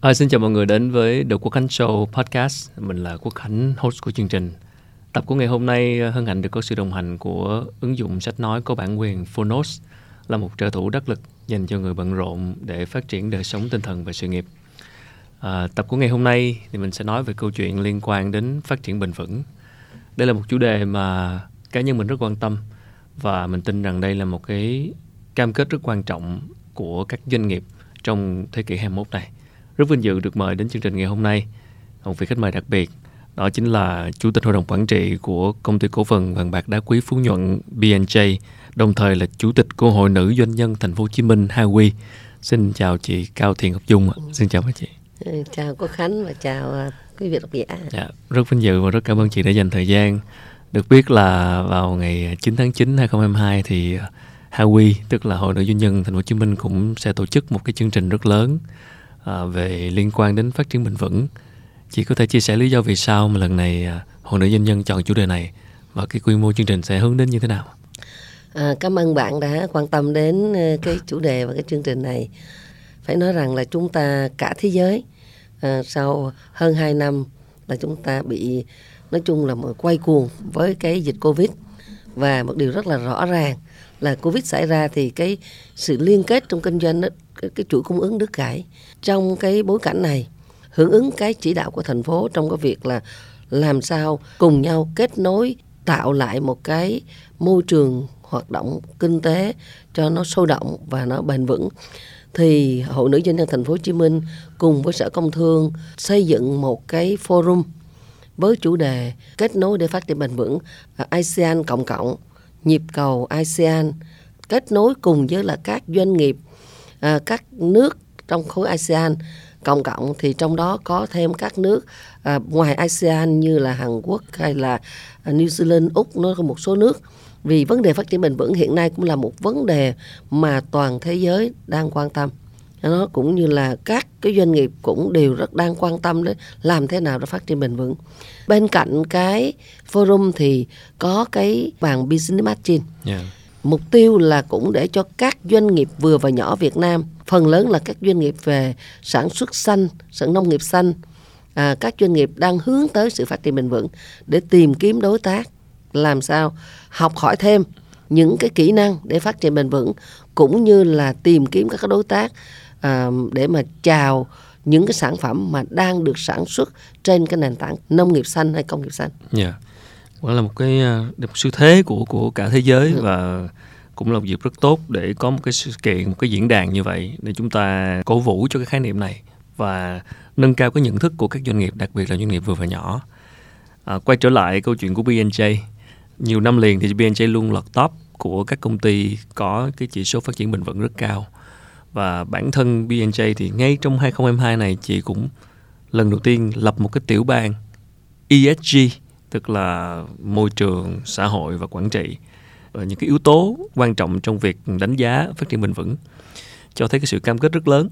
À, xin chào mọi người đến với The Quốc Khánh Show Podcast. Mình là Quốc Khánh, host của chương trình. Tập của ngày hôm nay à, hân hạnh được có sự đồng hành của ứng dụng sách nói có bản quyền Phonos là một trợ thủ đắc lực dành cho người bận rộn để phát triển đời sống tinh thần và sự nghiệp. À, tập của ngày hôm nay thì mình sẽ nói về câu chuyện liên quan đến phát triển bền vững. Đây là một chủ đề mà cá nhân mình rất quan tâm và mình tin rằng đây là một cái cam kết rất quan trọng của các doanh nghiệp trong thế kỷ 21 này. Rất vinh dự được mời đến chương trình ngày hôm nay một vị khách mời đặc biệt đó chính là chủ tịch hội đồng quản trị của công ty cổ phần vàng bạc đá quý Phú Nhuận BNJ, đồng thời là chủ tịch của hội nữ doanh nhân Thành phố Hồ Chí Minh Hawi. Xin chào chị Cao Thiện Ngọc Dung. Xin chào các chị. Ừ, chào cô Khánh và chào à, quý vị độc giả. Dạ, rất vinh dự và rất cảm ơn chị đã dành thời gian. Được biết là vào ngày 9 tháng 9 2022 thì Hawi tức là Hội nữ doanh nhân Thành phố Hồ Chí Minh cũng sẽ tổ chức một cái chương trình rất lớn à, về liên quan đến phát triển bền vững. Chị có thể chia sẻ lý do vì sao mà lần này à, Hội nữ doanh nhân chọn chủ đề này và cái quy mô chương trình sẽ hướng đến như thế nào? À, cảm ơn bạn đã quan tâm đến ờ, cái chủ đề và cái chương trình này. Phải nói rằng là chúng ta cả thế giới à, sau hơn 2 năm là chúng ta bị nói chung là một quay cuồng với cái dịch Covid và một điều rất là rõ ràng là Covid xảy ra thì cái sự liên kết trong kinh doanh đó, cái, cái chuỗi cung ứng nước gãy trong cái bối cảnh này hưởng ứng cái chỉ đạo của thành phố trong cái việc là làm sao cùng nhau kết nối tạo lại một cái môi trường hoạt động kinh tế cho nó sôi động và nó bền vững. Thì hội nữ doanh nhân thành phố Hồ Chí Minh cùng với sở công thương xây dựng một cái forum với chủ đề kết nối để phát triển bền vững ASEAN cộng cộng nhịp cầu ASEAN kết nối cùng với là các doanh nghiệp à, các nước trong khối ASEAN cộng cộng thì trong đó có thêm các nước à, ngoài ASEAN như là Hàn Quốc hay là ờ, New Zealand, Úc nó có một số nước. Vì vấn đề phát triển bền vững hiện nay cũng là một vấn đề mà toàn thế giới đang quan tâm. Nó cũng như là các cái doanh nghiệp cũng đều rất đang quan tâm đến làm thế nào để phát triển bền vững. Bên cạnh cái forum thì có cái bàn business matching yeah mục tiêu là cũng để cho các doanh nghiệp vừa và nhỏ Việt Nam phần lớn là các doanh nghiệp về sản xuất xanh sản nông nghiệp xanh à, các doanh nghiệp đang hướng tới sự phát triển bền vững để tìm kiếm đối tác làm sao học hỏi thêm những cái kỹ năng để phát triển bền vững cũng như là tìm kiếm các đối tác à, để mà chào những cái sản phẩm mà đang được sản xuất trên cái nền tảng nông nghiệp xanh hay công nghiệp xanh. Yeah. Đó là một cái một xu thế của của cả thế giới ừ. và cũng là một dịp rất tốt để có một cái sự kiện một cái diễn đàn như vậy để chúng ta cổ vũ cho cái khái niệm này và nâng cao cái nhận thức của các doanh nghiệp đặc biệt là doanh nghiệp vừa và nhỏ. À, quay trở lại câu chuyện của BNJ nhiều năm liền thì BNJ luôn lọt top của các công ty có cái chỉ số phát triển bền vững rất cao. Và bản thân BNJ thì ngay trong 2022 này chị cũng lần đầu tiên lập một cái tiểu bang ESG tức là môi trường, xã hội và quản trị, và những cái yếu tố quan trọng trong việc đánh giá phát triển bền vững, cho thấy cái sự cam kết rất lớn.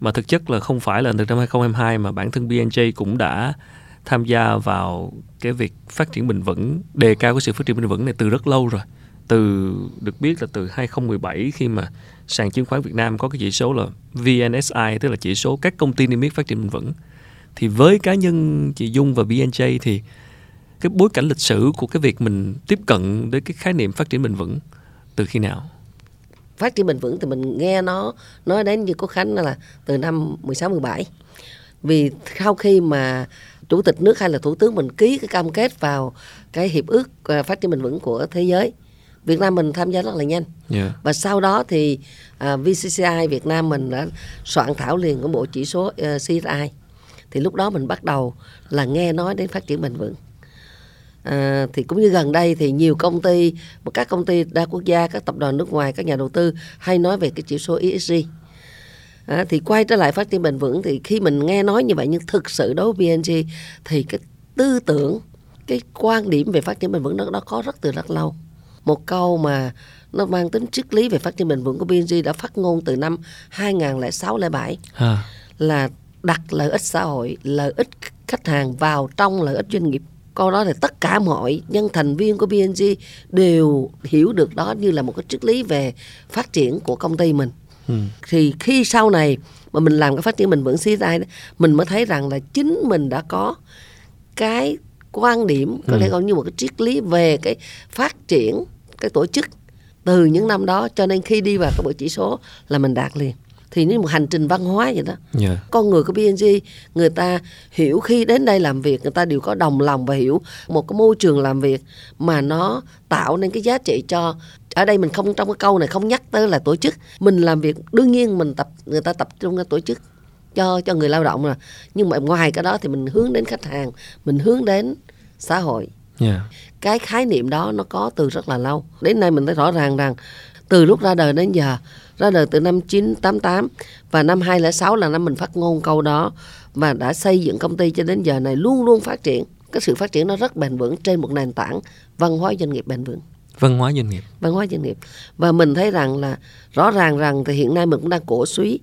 Mà thực chất là không phải là từ năm 2022 mà bản thân BNJ cũng đã tham gia vào cái việc phát triển bền vững, đề cao cái sự phát triển bền vững này từ rất lâu rồi. Từ, được biết là từ 2017 khi mà sàn chứng khoán Việt Nam có cái chỉ số là VNSI tức là chỉ số các công ty niêm yết phát triển bền vững. Thì với cá nhân chị Dung và BNJ thì cái bối cảnh lịch sử của cái việc mình tiếp cận đến cái khái niệm phát triển bền vững từ khi nào? Phát triển bền vững thì mình nghe nó nói đến như có Khánh là từ năm 16 17. Vì sau khi mà chủ tịch nước hay là thủ tướng mình ký cái cam kết vào cái hiệp ước à, phát triển bền vững của thế giới Việt Nam mình tham gia rất là nhanh yeah. và sau đó thì uh, à, VCCI Việt Nam mình đã soạn thảo liền cái bộ chỉ số uh, à, CSI thì lúc đó mình bắt đầu là nghe nói đến phát triển bền vững à, thì cũng như gần đây thì nhiều công ty một các công ty đa quốc gia các tập đoàn nước ngoài các nhà đầu tư hay nói về cái chỉ số ESG à, thì quay trở lại phát triển bền vững thì khi mình nghe nói như vậy nhưng thực sự đối với BNG thì cái tư tưởng cái quan điểm về phát triển bền vững đó, đó có rất từ rất lâu một câu mà nó mang tính triết lý về phát triển bền vững của BNG đã phát ngôn từ năm 2006 07 à. là đặt lợi ích xã hội, lợi ích khách hàng vào trong lợi ích doanh nghiệp. Câu đó thì tất cả mọi nhân thành viên của BNG đều hiểu được đó như là một cái triết lý về phát triển của công ty mình. Ừ. thì khi sau này mà mình làm cái phát triển bền vững CSI đó, mình mới thấy rằng là chính mình đã có cái quan điểm có Ừ. thể gọi như một cái triết lý về cái phát triển cái tổ chức từ những năm đó cho nên khi đi vào cái bộ chỉ số là mình đạt liền thì như một hành trình văn hóa vậy đó. Dạ. con người của PNG người ta hiểu khi đến đây làm việc người ta đều có đồng lòng và hiểu một cái môi trường làm việc mà nó tạo nên cái giá trị cho ở đây mình không trong cái câu này không nhắc tới là tổ chức. Mình làm việc đương nhiên mình tập người ta tập trung cái tổ chức cho cho người lao động rồi nhưng mà ngoài cái đó thì mình hướng đến khách hàng mình hướng đến xã hội. Dạ. cái khái niệm đó nó có từ rất là lâu. Đến nay mình thấy rõ ràng rằng từ lúc ra đời đến giờ ra đời từ năm 988 và năm 2006 là năm mình phát ngôn câu đó và đã xây dựng công ty cho đến giờ này luôn luôn phát triển. Cái sự phát triển nó rất bền vững trên một nền tảng văn hóa doanh nghiệp bền vững. Văn hóa doanh nghiệp. văn hóa doanh nghiệp. Và mình thấy rằng là rõ ràng rằng thì hiện nay mình cũng đang cổ suý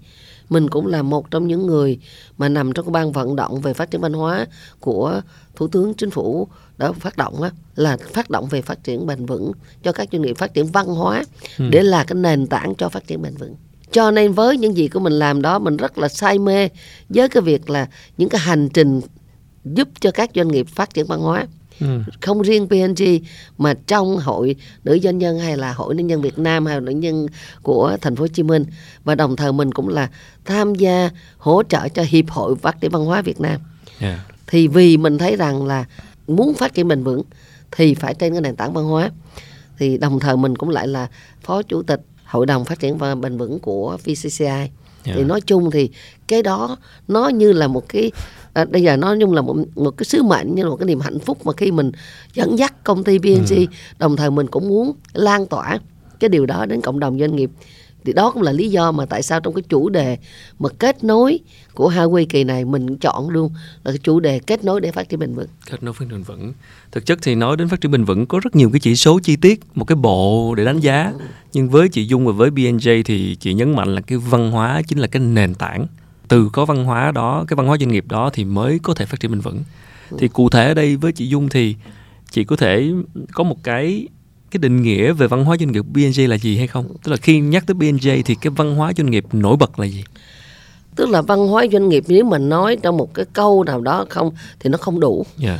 mình cũng là một trong những người mà nằm trong cái ban vận động về phát triển văn hóa của thủ tướng chính phủ đã phát động á, là phát động về phát triển bền vững cho các doanh nghiệp phát triển văn hóa để là cái nền tảng cho phát triển bền vững. Cho nên với những gì của mình làm đó mình rất là say mê với cái việc là những cái hành trình giúp cho các doanh nghiệp phát triển văn hóa. Ừ. không riêng PNG mà trong hội nữ doanh nhân hay là hội nữ nhân Việt Nam hay là nữ nhân của thành phố Hồ Chí Minh. Và đồng thời mình cũng là tham gia hỗ trợ cho hiệp hội phát triển văn hóa Việt Nam. Dạ. thì vì mình thấy rằng là muốn phát triển bền vững thì phải trên cái nền tảng văn hóa. Thì đồng thời mình cũng lại là phó chủ tịch hội đồng phát triển và bền vững của VCCI Dạ. thì nói chung thì cái đó nó như là một cái à, bây giờ nó nhung là một, một cái sứ mệnh như là một cái niềm hạnh phúc mà khi mình dẫn dắt công ty PNG đồng thời mình cũng muốn lan tỏa cái điều đó đến cộng đồng doanh nghiệp thì đó cũng là lý do mà tại sao trong cái chủ đề mà kết nối của Huawei kỳ này mình chọn luôn là cái chủ đề kết nối để phát triển bền vững. Kết nối phát triển bền vững. Thực chất thì nói đến phát triển bền vững có rất nhiều cái chỉ số chi tiết một cái bộ để đánh giá. Nhưng với chị Dung và với BNJ thì chị nhấn mạnh là cái văn hóa chính là cái nền tảng. Từ có văn hóa đó cái văn hóa doanh nghiệp đó thì mới có thể phát triển bền vững. Thì cụ thể ở đây với chị Dung thì chị có thể có một cái cái định nghĩa về văn hóa doanh nghiệp BNJ là gì hay không? Tức là khi nhắc tới BNJ thì cái văn hóa doanh nghiệp nổi bật là gì? Tức là văn hóa doanh nghiệp nếu mà nói trong một cái câu nào đó không thì nó không đủ. Dạ.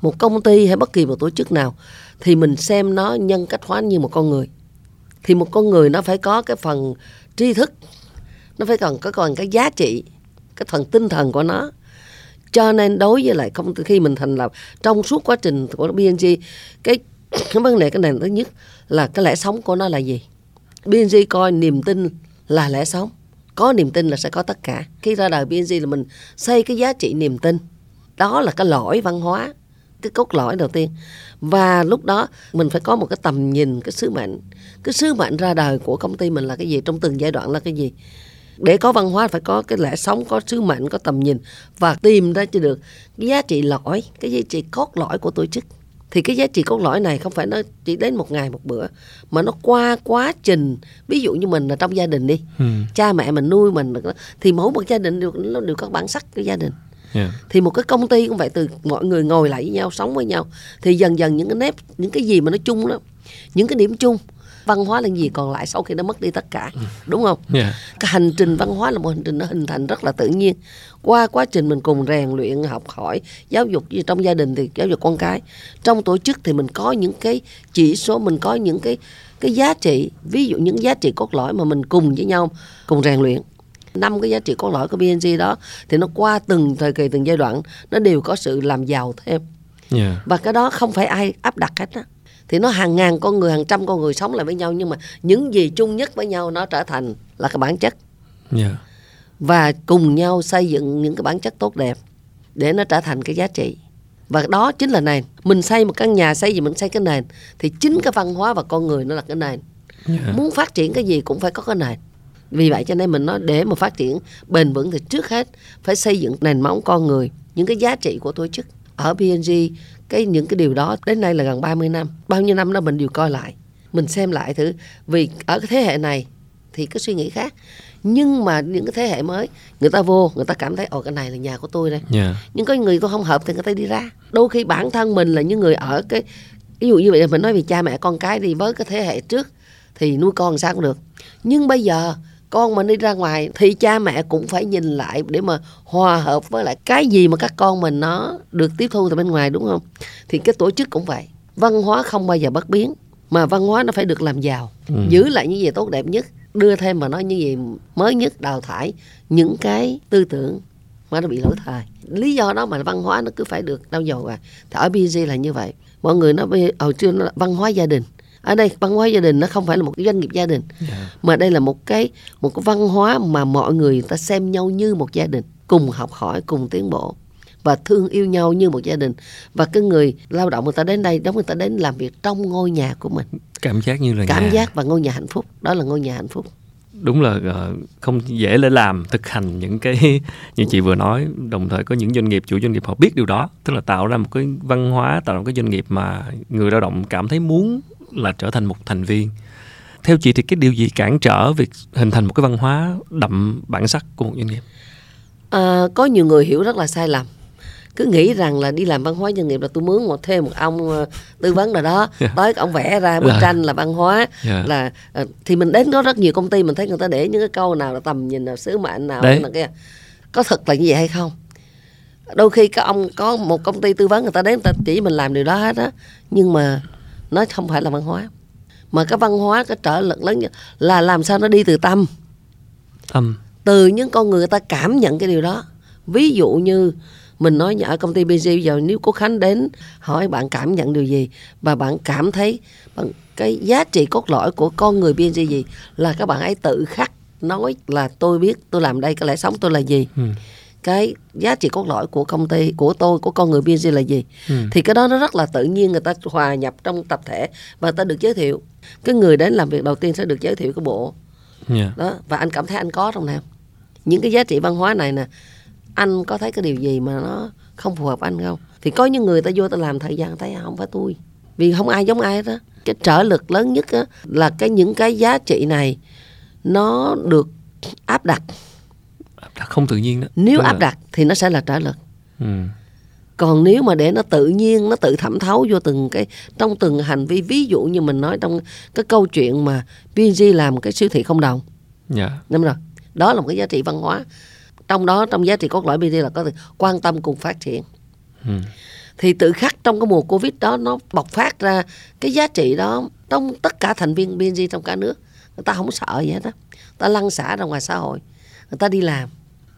Một công ty hay bất kỳ một tổ chức nào thì mình xem nó nhân cách hóa như một con người. Thì một con người nó phải có cái phần tri thức nó phải còn có còn cái giá trị cái phần tinh thần của nó. Cho nên đối với lại công ty khi mình thành lập trong suốt quá trình của BNG cái cái vấn đề, cái này thứ nhất là cái lẽ sống của nó là gì? BNG coi niềm tin là lẽ sống. Có niềm tin là sẽ có tất cả. Khi ra đời BNG là mình xây cái giá trị niềm tin. Đó là cái lõi văn hóa, cái cốt lõi đầu tiên. Và lúc đó mình phải có một cái tầm nhìn, cái sứ mệnh. Cái sứ mệnh ra đời của công ty mình là cái gì? Trong từng giai đoạn là cái gì? Để có văn hóa phải có cái lẽ sống, có sứ mệnh, có tầm nhìn và tìm ra cho được cái giá trị lõi cái giá trị cốt lõi của tổ chức thì cái giá trị cốt lõi này không phải nó chỉ đến một ngày một bữa mà nó qua quá trình. Ví dụ như mình là trong gia đình đi ừ. cha mẹ mình nuôi mình thì mỗi một gia đình đều nó đều có bản sắc của gia đình. Dạ. Thì một cái công ty cũng vậy từ mọi người ngồi lại với nhau sống với nhau thì dần dần những cái nếp những cái gì mà nó chung đó những cái điểm chung văn hóa là gì còn lại sau khi nó mất đi tất cả đúng không? Dạ. Cái hành trình văn hóa là một hành trình nó hình thành rất là tự nhiên. Qua quá trình mình cùng rèn luyện học hỏi giáo dục như trong gia đình thì giáo dục con cái. Trong tổ chức thì mình có những cái chỉ số mình có những cái cái giá trị. Ví dụ những giá trị cốt lõi mà mình cùng với nhau cùng rèn luyện. Năm cái giá trị cốt lõi của BNG đó thì nó qua từng thời kỳ từng giai đoạn nó đều có sự làm giàu thêm. Dạ. Và cái đó không phải ai áp đặt hết á thì nó hàng ngàn con người hàng trăm con người sống lại với nhau nhưng mà những gì chung nhất với nhau nó trở thành là cái bản chất. Dạ. Và cùng nhau xây dựng những cái bản chất tốt đẹp để nó trở thành cái giá trị. Và đó chính là nền. Mình xây một căn nhà xây gì mình xây cái nền. Thì chính cái văn hóa và con người nó là cái nền. Dạ. Muốn phát triển cái gì cũng phải có cái nền. Vì vậy cho nên mình nói để mà phát triển bền vững thì trước hết phải xây dựng nền móng con người những cái giá trị của tổ chức. Ở PNG cái những cái điều đó đến nay là gần 30 năm. Bao nhiêu năm đó mình đều coi lại. Mình xem lại thử. Vì ở cái thế hệ này thì cái suy nghĩ khác. Nhưng mà những cái thế hệ mới người ta vô người ta cảm thấy ồ cái này là nhà của tôi đây. Dạ. Nhưng có người tôi không hợp thì người ta đi ra. Đôi khi bản thân mình là những người ở cái ví dụ như vậy mình nói về cha mẹ con cái đi với cái thế hệ trước thì nuôi con sao cũng được. Nhưng bây giờ con mà đi ra ngoài thì cha mẹ cũng phải nhìn lại để mà hòa hợp với lại cái gì mà các con mình nó được tiếp thu từ bên ngoài đúng không? Thì cái tổ chức cũng vậy. Văn hóa không bao giờ bất biến mà văn hóa nó phải được làm giàu. Ừ. giữ lại những gì tốt đẹp nhất đưa thêm mà nói những gì mới nhất đào thải những cái tư tưởng mà nó bị lỗi thời. Lý do đó mà văn hóa nó cứ phải được đau dầu à. Thì ở BG là như vậy. Mọi người bây- hồi trưa nó là văn hóa gia đình ở đây văn hóa gia đình nó không phải là một cái doanh nghiệp gia đình Dạ. mà đây là một cái một cái văn hóa mà mọi người, người ta xem nhau như một gia đình cùng học hỏi cùng tiến bộ và thương yêu nhau như một gia đình và cái người lao động người ta đến đây giống người ta đến làm việc trong ngôi nhà của mình cảm giác như là cảm nhà. giác và ngôi nhà hạnh phúc đó là ngôi nhà hạnh phúc đúng là ờ, không dễ để làm thực hành những cái như chị vừa nói đồng thời có những doanh nghiệp chủ doanh nghiệp họ biết điều đó tức là tạo ra một cái văn hóa tạo ra một cái doanh nghiệp mà người lao động cảm thấy muốn là trở thành một thành viên. Theo chị thì cái điều gì cản trở việc hình thành một cái văn hóa đậm bản sắc của một doanh nghiệp? À, có nhiều người hiểu rất là sai lầm. Cứ nghĩ rằng là đi làm văn hóa doanh nghiệp là tôi mướn một thuê một ông ờ, tư vấn nào đó. Yeah. tới ông vẽ ra bức Là- tranh là văn hóa. Yeah. là ờ, thì mình đến có rất nhiều công ty mình thấy người ta để những cái câu nào là tầm nhìn nào sứ mệnh nào Đấy. là kia. Có thật là như vậy hay không? Đôi khi các ông có một công ty tư vấn người ta đến người ta chỉ mình làm điều đó hết á. Nhưng mà nó không phải là văn hóa. Mà cái văn hóa cái trở lực lớn nhất là làm sao nó đi từ tâm. Âm từ những con người, người ta cảm nhận cái điều đó. Ví dụ như mình nói ở công ty BG bây giờ nếu cô Khánh đến hỏi bạn cảm nhận điều gì và bạn cảm thấy bằng cái giá trị cốt lõi của con người BG gì là các bạn ấy tự khắc nói là tôi biết tôi làm đây cái lẽ sống tôi là gì. Ừ. cái giá trị cốt lõi của công ty của tôi của con người BG là gì? Ừ. thì cái đó nó rất là tự nhiên người ta hòa nhập trong tập thể và người ta được giới thiệu. Cái người đến làm việc đầu tiên sẽ được giới thiệu cái bộ. Yeah. đó và anh cảm thấy anh có trong nào những cái giá trị văn hóa này nè anh có thấy cái điều gì mà nó không phù hợp anh không? Thì có những người ta vô ta làm thời gian thấy không phải tôi. Vì không ai giống ai hết á. Cái trở lực lớn nhất á là cái những cái giá trị này nó được áp đặt không tự nhiên đó. Nếu Tức là- áp đặt thì nó sẽ là trở lực ừ. còn nếu mà để nó tự nhiên nó tự thẩm thấu vô từng cái trong từng hành vi ví dụ như mình nói trong cái câu chuyện mà P&G làm cái siêu thị không đồng. Dạ. đúng rồi. Đó là một cái giá trị văn hóa. Trong đó trong giá trị cốt lõi BD là có từ quan tâm cùng phát triển. Ừ. thì tự khắc trong cái mùa covid đó nó bộc phát ra cái giá trị đó trong tất cả thành viên BNG trong cả nước. Người ta không sợ gì hết á. Người ta lăn xả ra ngoài xã hội. Người ta đi làm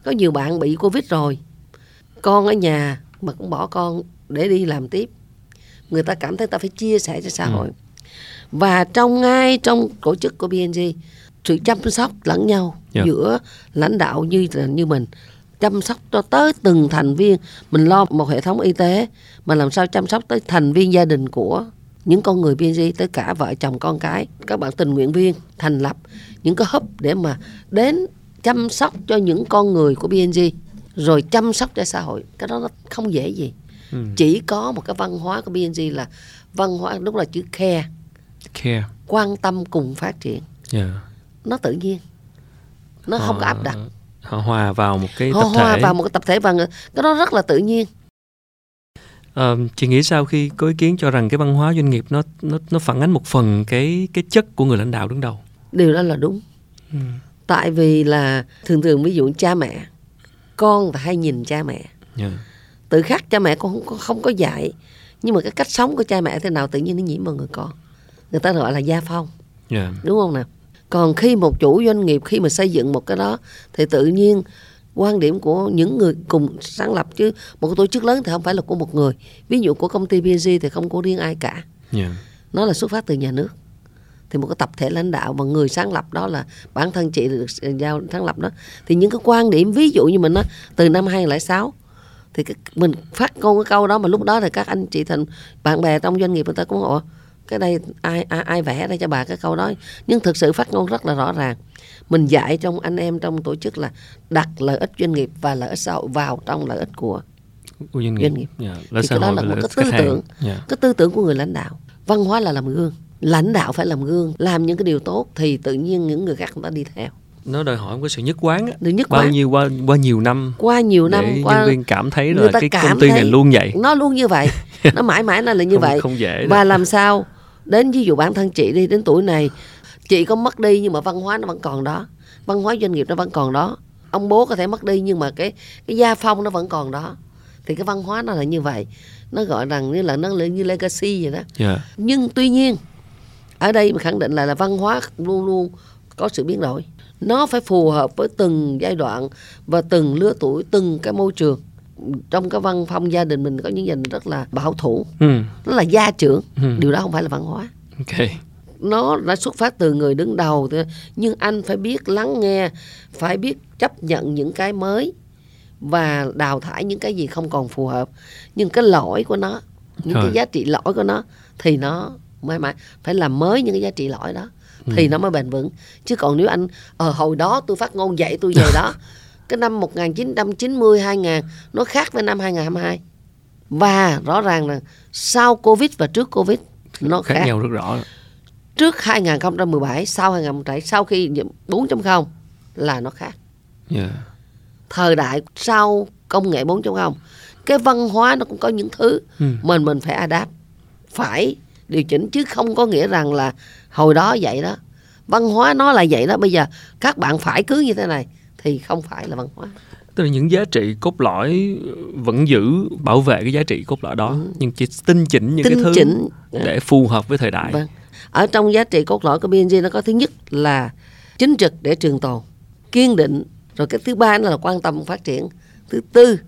có nhiều bạn bị covid rồi. Con ở nhà mà cũng bỏ con để đi làm tiếp. Người ta cảm thấy ta phải chia sẻ cho xã hội. Và trong ngay trong tổ chức của BNG sự chăm sóc lẫn nhau Dạ. giữa lãnh đạo như là như mình. Chăm sóc cho tới từng thành viên. Mình lo một hệ thống y tế mà làm sao chăm sóc tới thành viên gia đình của những con người BNG tới cả vợ chồng con cái. Các bạn tình nguyện viên thành lập những cái hub để mà đến chăm sóc cho những con người của BNG rồi chăm sóc cho xã hội cái đó nó không dễ gì Ừ. chỉ có một cái văn hóa của BNG là văn hóa đúng là chữ care Care. quan tâm cùng phát triển Dạ. nó tự nhiên nó không có áp đặt Họ hòa vào một cái họ tập hòa thể. vào một cái tập thể và cái đó rất là tự nhiên Ờ, chị nghĩ sao khi có ý kiến cho rằng cái văn hóa doanh nghiệp nó nó nó phản ánh một phần cái cái chất của người lãnh đạo đứng đầu. điều đó là đúng Ừ. tại vì là thường thường ví dụ cha mẹ con ta hay nhìn cha mẹ. Dạ. tự khắc cha mẹ con không có, không có dạy nhưng mà cái cách sống của cha mẹ thế nào tự nhiên nó nhiễm vào người con. Người ta gọi là gia phong. Dạ. đúng không nào? Còn khi một chủ doanh nghiệp khi mà xây dựng một cái đó thì tự nhiên quan điểm của những người cùng sáng lập chứ một cái tổ chức lớn thì không phải là của một người. Ví dụ của công ty PSG thì không có riêng ai cả. Dạ. nó là xuất phát từ nhà nước thì một cái tập thể lãnh đạo và người sáng lập đó là bản thân chị được giao sáng lập đó thì những cái quan điểm ví dụ như mình nói từ năm 2006 thì cái, mình phát ngôn cái câu đó mà lúc đó thì các anh chị thành bạn bè trong doanh nghiệp người ta cũng ủa cái đây ai ai ai vẽ ra cho bà cái câu đó nhưng thực sự phát ngôn rất là rõ ràng mình dạy trong anh em trong tổ chức là đặt lợi ích doanh nghiệp và lợi ích xã hội vào trong lợi ích của Của doanh nghiệp. Doanh nghiệp. Dạ. Lợi Thì cái đó là một cái tư tưởng. Dạ. cái tư tưởng của người lãnh đạo văn hóa là làm gương lãnh đạo phải làm gương làm những cái điều tốt thì tự nhiên những người khác người ta đi theo. Nó đòi hỏi một cái sự nhất quán á. nhất Bao quán. nhiêu qua qua nhiều năm qua nhiều năm để qua nhân viên cảm thấy là cái công ty này luôn vậy. nó luôn như vậy. Nó mãi mãi nó là như không, vậy. Không dễ. và đâu. làm sao? Đến ví dụ bản thân chị đi đến tuổi này chị có mất đi nhưng mà văn hóa nó vẫn còn đó. Văn hóa doanh nghiệp nó vẫn còn đó. Ông bố có thể mất đi nhưng mà cái cái gia phong nó vẫn còn đó. Thì cái văn hóa nó là như vậy. Nó gọi rằng như là nó như legacy vậy đó. Dạ. Nhưng tuy nhiên ở đây mình khẳng định là là văn hóa luôn luôn có sự biến đổi nó phải phù hợp với từng giai đoạn và từng lứa tuổi từng cái môi trường trong cái văn phong gia đình mình có những gia đình rất là bảo thủ ừ. nó là gia trưởng Ừ. điều đó không phải là văn hóa ok nó đã xuất phát từ người đứng đầu thôi. nhưng anh phải biết lắng nghe phải biết chấp nhận những cái mới và đào thải những cái gì không còn phù hợp nhưng cái lỗi của nó những Rồi. cái giá trị lỗi của nó thì nó mãi mãi phải làm mới những cái giá trị lỗi đó. Thì nó mới bền vững. Chứ còn nếu anh ở hồi đó tôi phát ngôn dạy tôi về đó cái năm 1990 2000 nó khác với năm 2022 và rõ ràng là sau covid và trước covid nó khác, khác. nhau rất rõ. Trước 2017 sau 2017 sau khi 4.0 là nó khác. Dạ. Thời đại sau công nghệ 4.0 cái văn hóa nó cũng có những thứ ừ. mình mình phải adapt. Phải điều chỉnh chứ không có nghĩa rằng là hồi đó vậy đó văn hóa nó là vậy đó bây giờ các bạn phải cứ như thế này thì không phải là văn hóa tức là những giá trị cốt lõi vẫn giữ bảo vệ cái giá trị cốt lõi đó nhưng chỉ tinh chỉnh những tinh cái thứ chỉnh để phù hợp với thời đại Vâng. Ở trong giá trị cốt lõi của BNG nó có thứ nhất là chính trực để trường tồn, kiên định. Rồi cái thứ ba là quan tâm phát triển. Thứ tư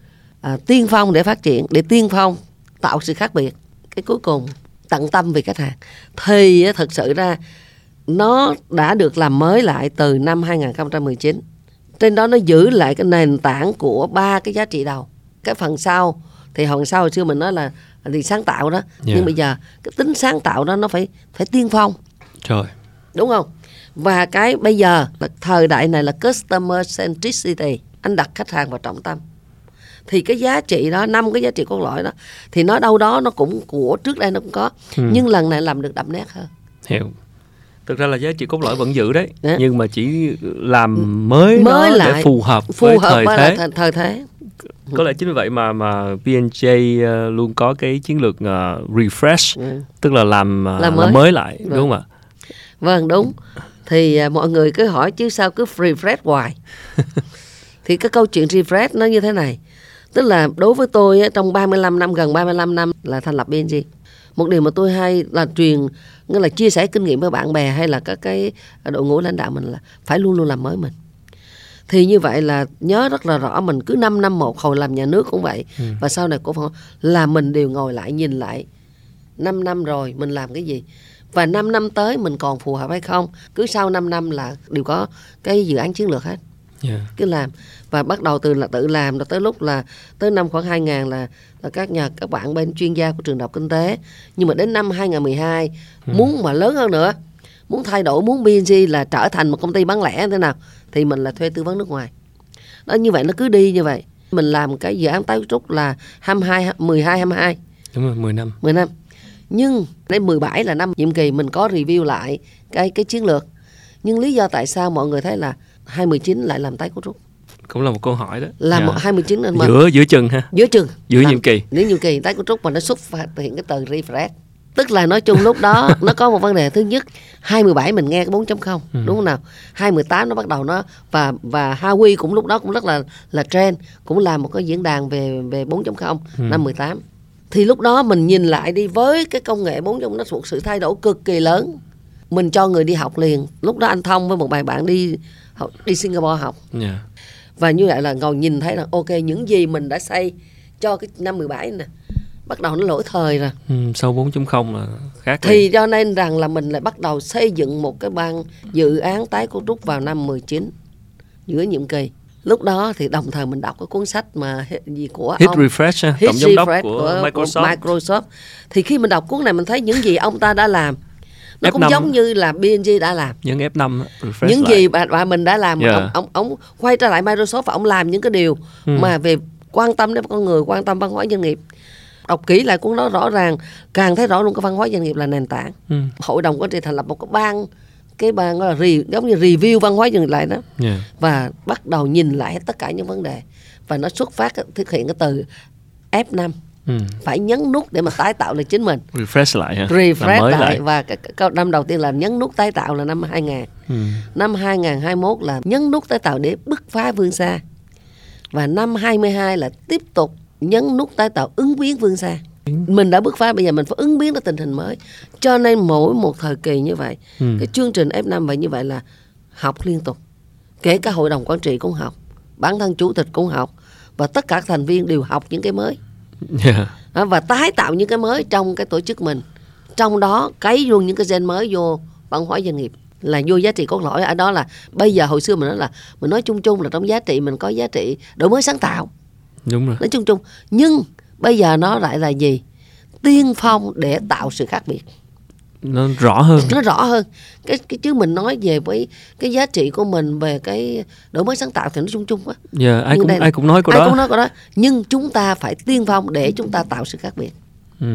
à, tiên phong để phát triển, để tiên phong tạo sự khác biệt. Cái cuối cùng tận tâm vì khách hàng. Thì thật sự ra nó đã được làm mới lại từ năm 2019. Trên đó nó giữ lại cái nền tảng của ba cái giá trị đầu. Cái phần sau thì phần sau hồi xưa mình nói là thì sáng tạo đó Dạ. nhưng bây giờ cái tính sáng tạo đó nó phải phải tiên phong trời đúng không và cái bây giờ là thời đại này là customer centricity anh đặt khách hàng vào trọng tâm thì cái giá trị đó năm cái giá trị cốt lõi đó thì nó đâu đó nó cũng của trước đây nó cũng có Ừ. nhưng lần này làm được đậm nét hơn hiểu thực ra là giá trị cốt lõi vẫn giữ đấy Dạ. nhưng mà chỉ làm mới, Mới nó lại. để phù hợp phù với hợp thời với thế thời, thời thế có lẽ chính vì vậy mà mà P&J ờ, luôn có cái chiến lược ờ, refresh ừ. tức là làm ờ, Làm làm mới. mới lại Vâng. đúng không ạ Vâng đúng Thì à, mọi người cứ hỏi chứ sao cứ refresh hoài Thì cái câu chuyện refresh nó như thế này Tức là đối với tôi á, trong 35 năm gần 35 năm là thành lập BNG Một điều mà tôi hay là truyền Nghĩa là chia sẻ kinh nghiệm với bạn bè hay là các cái đội ngũ lãnh đạo mình là Phải luôn luôn làm mới mình. Thì như vậy là nhớ rất là rõ mình cứ 5 năm một hồi làm nhà nước cũng vậy. Và sau này cũng là mình đều ngồi lại nhìn lại. 5 năm rồi mình làm cái gì? Và 5 năm tới mình còn phù hợp hay không? Cứ sau 5 năm là đều có cái dự án chiến lược hết. Dạ. cứ làm và bắt đầu từ là tự làm tới lúc là tới năm khoảng 2000 là, là các nhà các bạn bên chuyên gia của trường đại học kinh tế. Nhưng mà đến năm 2012 muốn mà lớn hơn nữa muốn thay đổi muốn BNG là trở thành một công ty bán lẻ thế nào thì mình là thuê tư vấn nước ngoài. Đó như vậy nó cứ đi như vậy. Mình làm cái dự án tái cấu trúc là 22 12 22 đúng rồi 10 năm. 10 năm. Nhưng đến 17 là năm nhiệm kỳ mình có review lại cái cái chiến lược. Nhưng lý do tại sao mọi người thấy là 2019 lại làm tái cấu trúc cũng là một câu hỏi đó. Là Dạ. một 2019 nên mà giữa giữa chừng ha. Giữa chừng. Giữa nhiệm kỳ. giữa nhiệm kỳ tái cấu trúc mà nó xuất phát hiện cái từ refresh. Tức là nói chung lúc đó nó có một vấn đề thứ nhất 217 mình nghe cái 4.0 Ừ. đúng không nào? 218 nó bắt đầu nó và và Huawei cũng lúc đó cũng rất là là trend cũng làm một cái diễn đàn về về 4.0 Ừ. năm 18 thì lúc đó mình nhìn lại đi với cái công nghệ 4.0 nó một sự thay đổi cực kỳ lớn. Mình cho người đi học liền. Lúc đó anh thông với một bài bạn đi học đi Singapore học. Dạ. Và như vậy là ngồi nhìn thấy là ok những gì mình đã xây cho cái năm 17 nè bắt đầu nó lỗi thời rồi. Ừ, sau 4.0 là khác thì cho nên rằng là mình lại bắt đầu xây dựng một cái ban dự án tái cấu trúc vào năm 19 giữa nhiệm kỳ. Lúc đó thì đồng thời mình đọc cái cuốn sách mà gì của Hit ông refresh Hit tổng giám đốc Refresh của, Microsoft. Microsoft. Thì khi mình đọc cuốn này mình thấy những gì ông ta đã làm nó cũng F5. giống như là BNG đã làm nhấn F5 á, refresh những lại. gì bà, bà mình đã làm Yeah. ông, ông ông quay trở lại Microsoft và ông làm những cái điều Ừ. mà về quan tâm đến con người quan tâm văn hóa doanh nghiệp đọc kỹ lại cuốn đó rõ ràng càng thấy rõ luôn cái văn hóa doanh nghiệp là nền tảng Ừ. hội đồng quản trị thành lập một cái ban cái ban gọi là re, giống như review văn hóa doanh nghiệp lại đó Dạ. và bắt đầu nhìn lại tất cả những vấn đề và nó xuất phát thực hiện cái từ F5 ừ. phải nhấn nút để mà tái tạo lại chính mình. Refresh lại ha refresh lại, lại. và cái, cái, cái năm đầu tiên là nhấn nút tái tạo là năm 2000 ừ. năm 2021 là nhấn nút tái tạo để bứt phá vươn xa. Và năm 22 là tiếp tục nhấn nút tái tạo ứng biến vươn xa. Mình đã bứt phá bây giờ mình phải ứng biến với tình hình mới. Cho nên mỗi một thời kỳ như vậy Ừ. cái chương trình F5 vậy như vậy là học liên tục. Kể cả hội đồng quản trị cũng học bản thân chủ tịch cũng học và tất cả thành viên đều học những cái mới yeah. Và tái tạo những cái mới trong cái tổ chức mình. Trong đó cấy luôn những cái gen mới vô văn hóa doanh nghiệp. Là vô giá trị cốt lõi. Ở đó là bây giờ hồi xưa mình nói là mình nói chung chung là trong giá trị mình có giá trị đổi mới sáng tạo. Đúng rồi. Nói chung chung. Nhưng bây giờ nó lại là gì? Tiên phong để tạo sự khác biệt nó rõ hơn. Nó rõ hơn. Cái, cái chứ mình nói về với cái giá trị của mình về cái đổi mới sáng tạo thì nó chung chung quá. Giờ ai Nhưng cũng đây ai cũng nói câu ai đó. cũng nói câu đó. Nhưng chúng ta phải tiên phong để chúng ta tạo sự khác biệt. Ừ.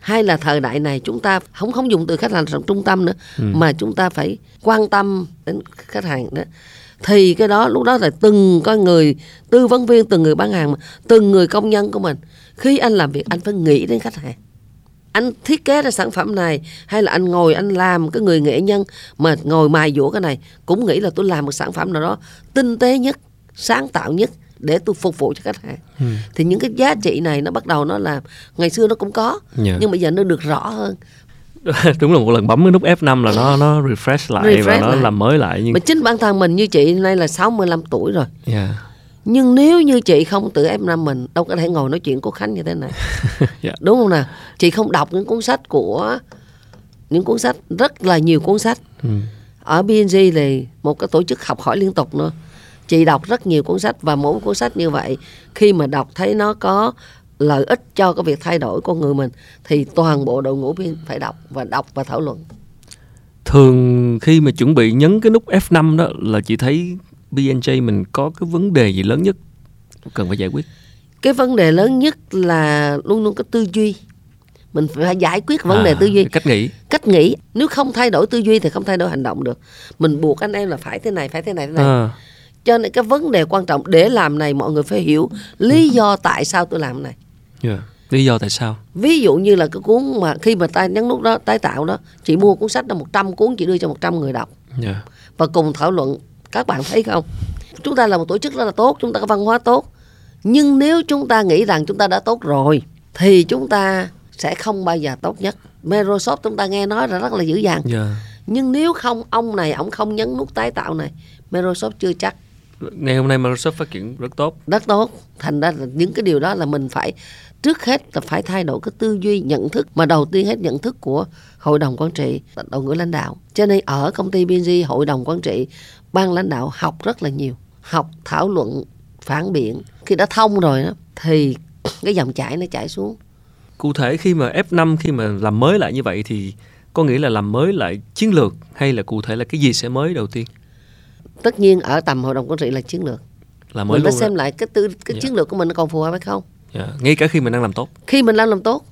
hay là thời đại này chúng ta không không dùng từ khách hàng trong trung tâm nữa Ừ. mà chúng ta phải quan tâm đến khách hàng đó. Thì cái đó lúc đó là từng có người tư vấn viên từng người bán hàng từng người công nhân của mình. Khi anh làm việc anh phải nghĩ đến khách hàng anh thiết kế ra sản phẩm này hay là anh ngồi anh làm cái người nghệ nhân mà ngồi mài dũa cái này cũng nghĩ là tôi làm một sản phẩm nào đó tinh tế nhất sáng tạo nhất để tôi phục vụ cho khách hàng Ừ. thì những cái giá trị này nó bắt đầu nó làm ngày xưa nó cũng có Dạ. nhưng bây giờ nó được rõ hơn đúng là một lần bấm cái nút F5 là nó nó refresh lại và Refresh nó lại. làm mới lại nhưng mà chính bản thân mình như chị nay là 65 tuổi rồi yeah. Nhưng nếu như chị không tự F5 mình đâu có thể ngồi nói chuyện của Khánh như thế này. Dạ. đúng không nào? Chị không đọc những cuốn sách của những cuốn sách rất là nhiều cuốn sách. Ừ. ở BNG thì một cái tổ chức học hỏi liên tục nữa. Chị đọc rất nhiều cuốn sách và mỗi cuốn sách như vậy khi mà đọc thấy nó có lợi ích cho cái việc thay đổi con người mình thì toàn bộ đội ngũ biên phải đọc và đọc và thảo luận. Thường khi mà chuẩn bị nhấn cái nút F5 đó là chị thấy BNJ mình có cái vấn đề gì lớn nhất cần phải giải quyết? Cái vấn đề lớn nhất là luôn luôn có tư duy. Mình phải giải quyết vấn đề À, tư duy. cách nghĩ. Cách nghĩ. Nếu không thay đổi tư duy thì không thay đổi hành động được. Mình buộc anh em là phải thế này phải thế này thế này. À, cho nên cái vấn đề quan trọng để làm này mọi người phải hiểu lý do tại sao tôi làm này. Yeah. lý do tại sao? Ví dụ như là cái cuốn mà khi mà ta nhấn nút đó tái tạo đó chị mua cuốn sách đó 100 cuốn chị đưa cho 100 người đọc. Yeah. và cùng thảo luận các bạn thấy không? Chúng ta là một tổ chức rất là tốt chúng ta có văn hóa tốt. Nhưng nếu chúng ta nghĩ rằng chúng ta đã tốt rồi thì chúng ta sẽ không bao giờ tốt nhất. Microsoft chúng ta nghe nói là rất là dữ dằn. Yeah. nhưng nếu không ông này ông không nhấn nút tái tạo này Microsoft chưa chắc. Ngày hôm nay Microsoft phát triển rất tốt. Rất tốt. Thành ra là những cái điều đó là mình phải trước hết là phải thay đổi cái tư duy nhận thức mà đầu tiên hết nhận thức của hội đồng quản trị đội ngũ lãnh đạo. Cho nên ở công ty BNG hội đồng quản trị ban lãnh đạo học rất là nhiều học thảo luận phản biện. Khi đã thông rồi đó thì cái dòng chảy nó chảy xuống. Cụ thể khi mà F5 khi mà làm mới lại như vậy thì có nghĩa là làm mới lại chiến lược hay là cụ thể là cái gì sẽ mới đầu tiên? Tất nhiên ở tầm hội đồng quản trị là chiến lược. Là mới mình phải xem đó. lại cái tư cái Dạ. chiến lược của mình nó còn phù hợp hay không. Yeah. ngay cả khi mình đang làm tốt. Khi mình đang làm tốt.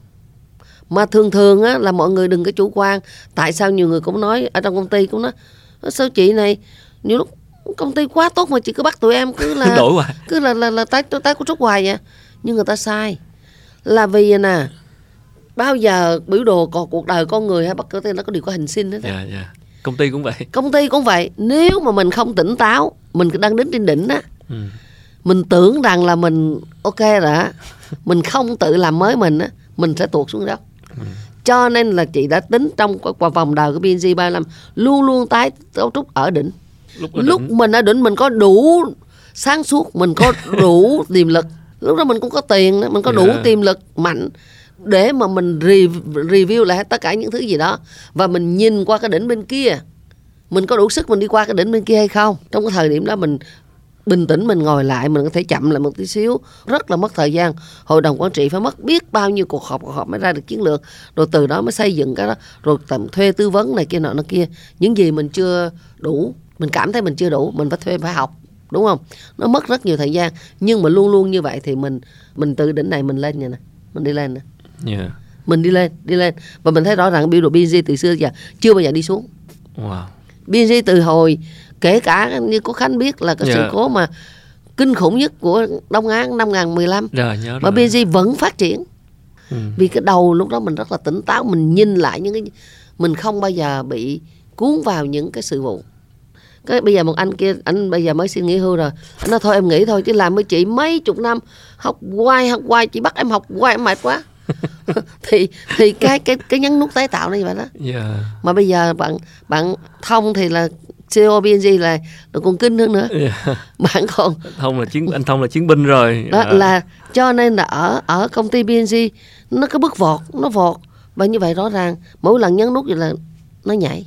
Mà thường thường á, là mọi người đừng có chủ quan. Tại sao nhiều người cũng nói ở trong công ty cũng nói "Ơ, sao chị này nhiều lúc công ty quá tốt mà chị cứ bắt tụi em cứ là đổi hoài. cứ là là là tái tái của trúc hoài vậy. Nhưng người ta sai. Là vì vậy nè bao giờ biểu đồ còn cuộc đời con người hay bất cứ nó có điều có hình sinh hết á. dạ dạ. Công ty cũng vậy. Công ty cũng vậy. Nếu mà mình không tỉnh táo mình đang đứng trên đỉnh á ừ. mình tưởng rằng là mình ok rồi á mình không tự làm mới mình á mình sẽ tuột xuống dốc. Cho nên là chị đã tính trong qua vòng đời của BNG 35 luôn luôn tái cấu trúc ở đỉnh lúc, lúc đỉnh. mình ở đỉnh mình có đủ sáng suốt mình có đủ tiềm lực. Lúc đó mình cũng có tiền mình có đủ Yeah. tiềm lực mạnh để mà mình re- review lại tất cả những thứ gì đó. Và mình nhìn qua cái đỉnh bên kia mình có đủ sức mình đi qua cái đỉnh bên kia hay không? Trong cái thời điểm đó mình bình tĩnh mình ngồi lại mình có thể chậm lại một tí xíu. Rất là mất thời gian. Hội đồng quản trị phải mất biết bao nhiêu cuộc họp cuộc họp mới ra được chiến lược. Rồi từ đó mới xây dựng cái đó. Rồi tầm thuê tư vấn này kia nọ nó kia. Những gì mình chưa đủ mình cảm thấy mình chưa đủ mình phải thuê phải học đúng không? Nó mất rất nhiều thời gian nhưng mà luôn luôn như vậy thì mình mình từ đỉnh này mình lên vậy nè. Mình đi lên nè. Yeah. mình đi lên đi lên. Và mình thấy rõ ràng biểu đồ BNG từ xưa giờ chưa bao giờ đi xuống. Wow. BNG từ hồi kể cả như có Khánh biết là cái sự Dạ. cố mà kinh khủng nhất của Đông Á năm 2015 rồi nhớ mà rồi. BNG vẫn phát triển. Ừ. vì cái đầu lúc đó mình rất là tỉnh táo mình nhìn lại những cái mình không bao giờ bị cuốn vào những cái sự vụ cái bây giờ một anh kia anh bây giờ mới xin nghỉ hưu rồi. Anh nói thôi em nghỉ thôi chứ làm với chị mấy chục năm học hoài học hoài chị bắt em học hoài em mệt quá. Thì thì cái cái cái nhấn nút tái tạo như vậy đó. Dạ. Mà bây giờ bạn bạn thông thì là CEO BNG là, là còn kinh hơn nữa. Dạ. bạn còn thông là chiến anh thông là chiến binh rồi. Đó Dạ. là cho nên là ở ở công ty BNG nó có bước vọt nó vọt. Và như vậy rõ ràng mỗi lần nhấn nút vậy là nó nhảy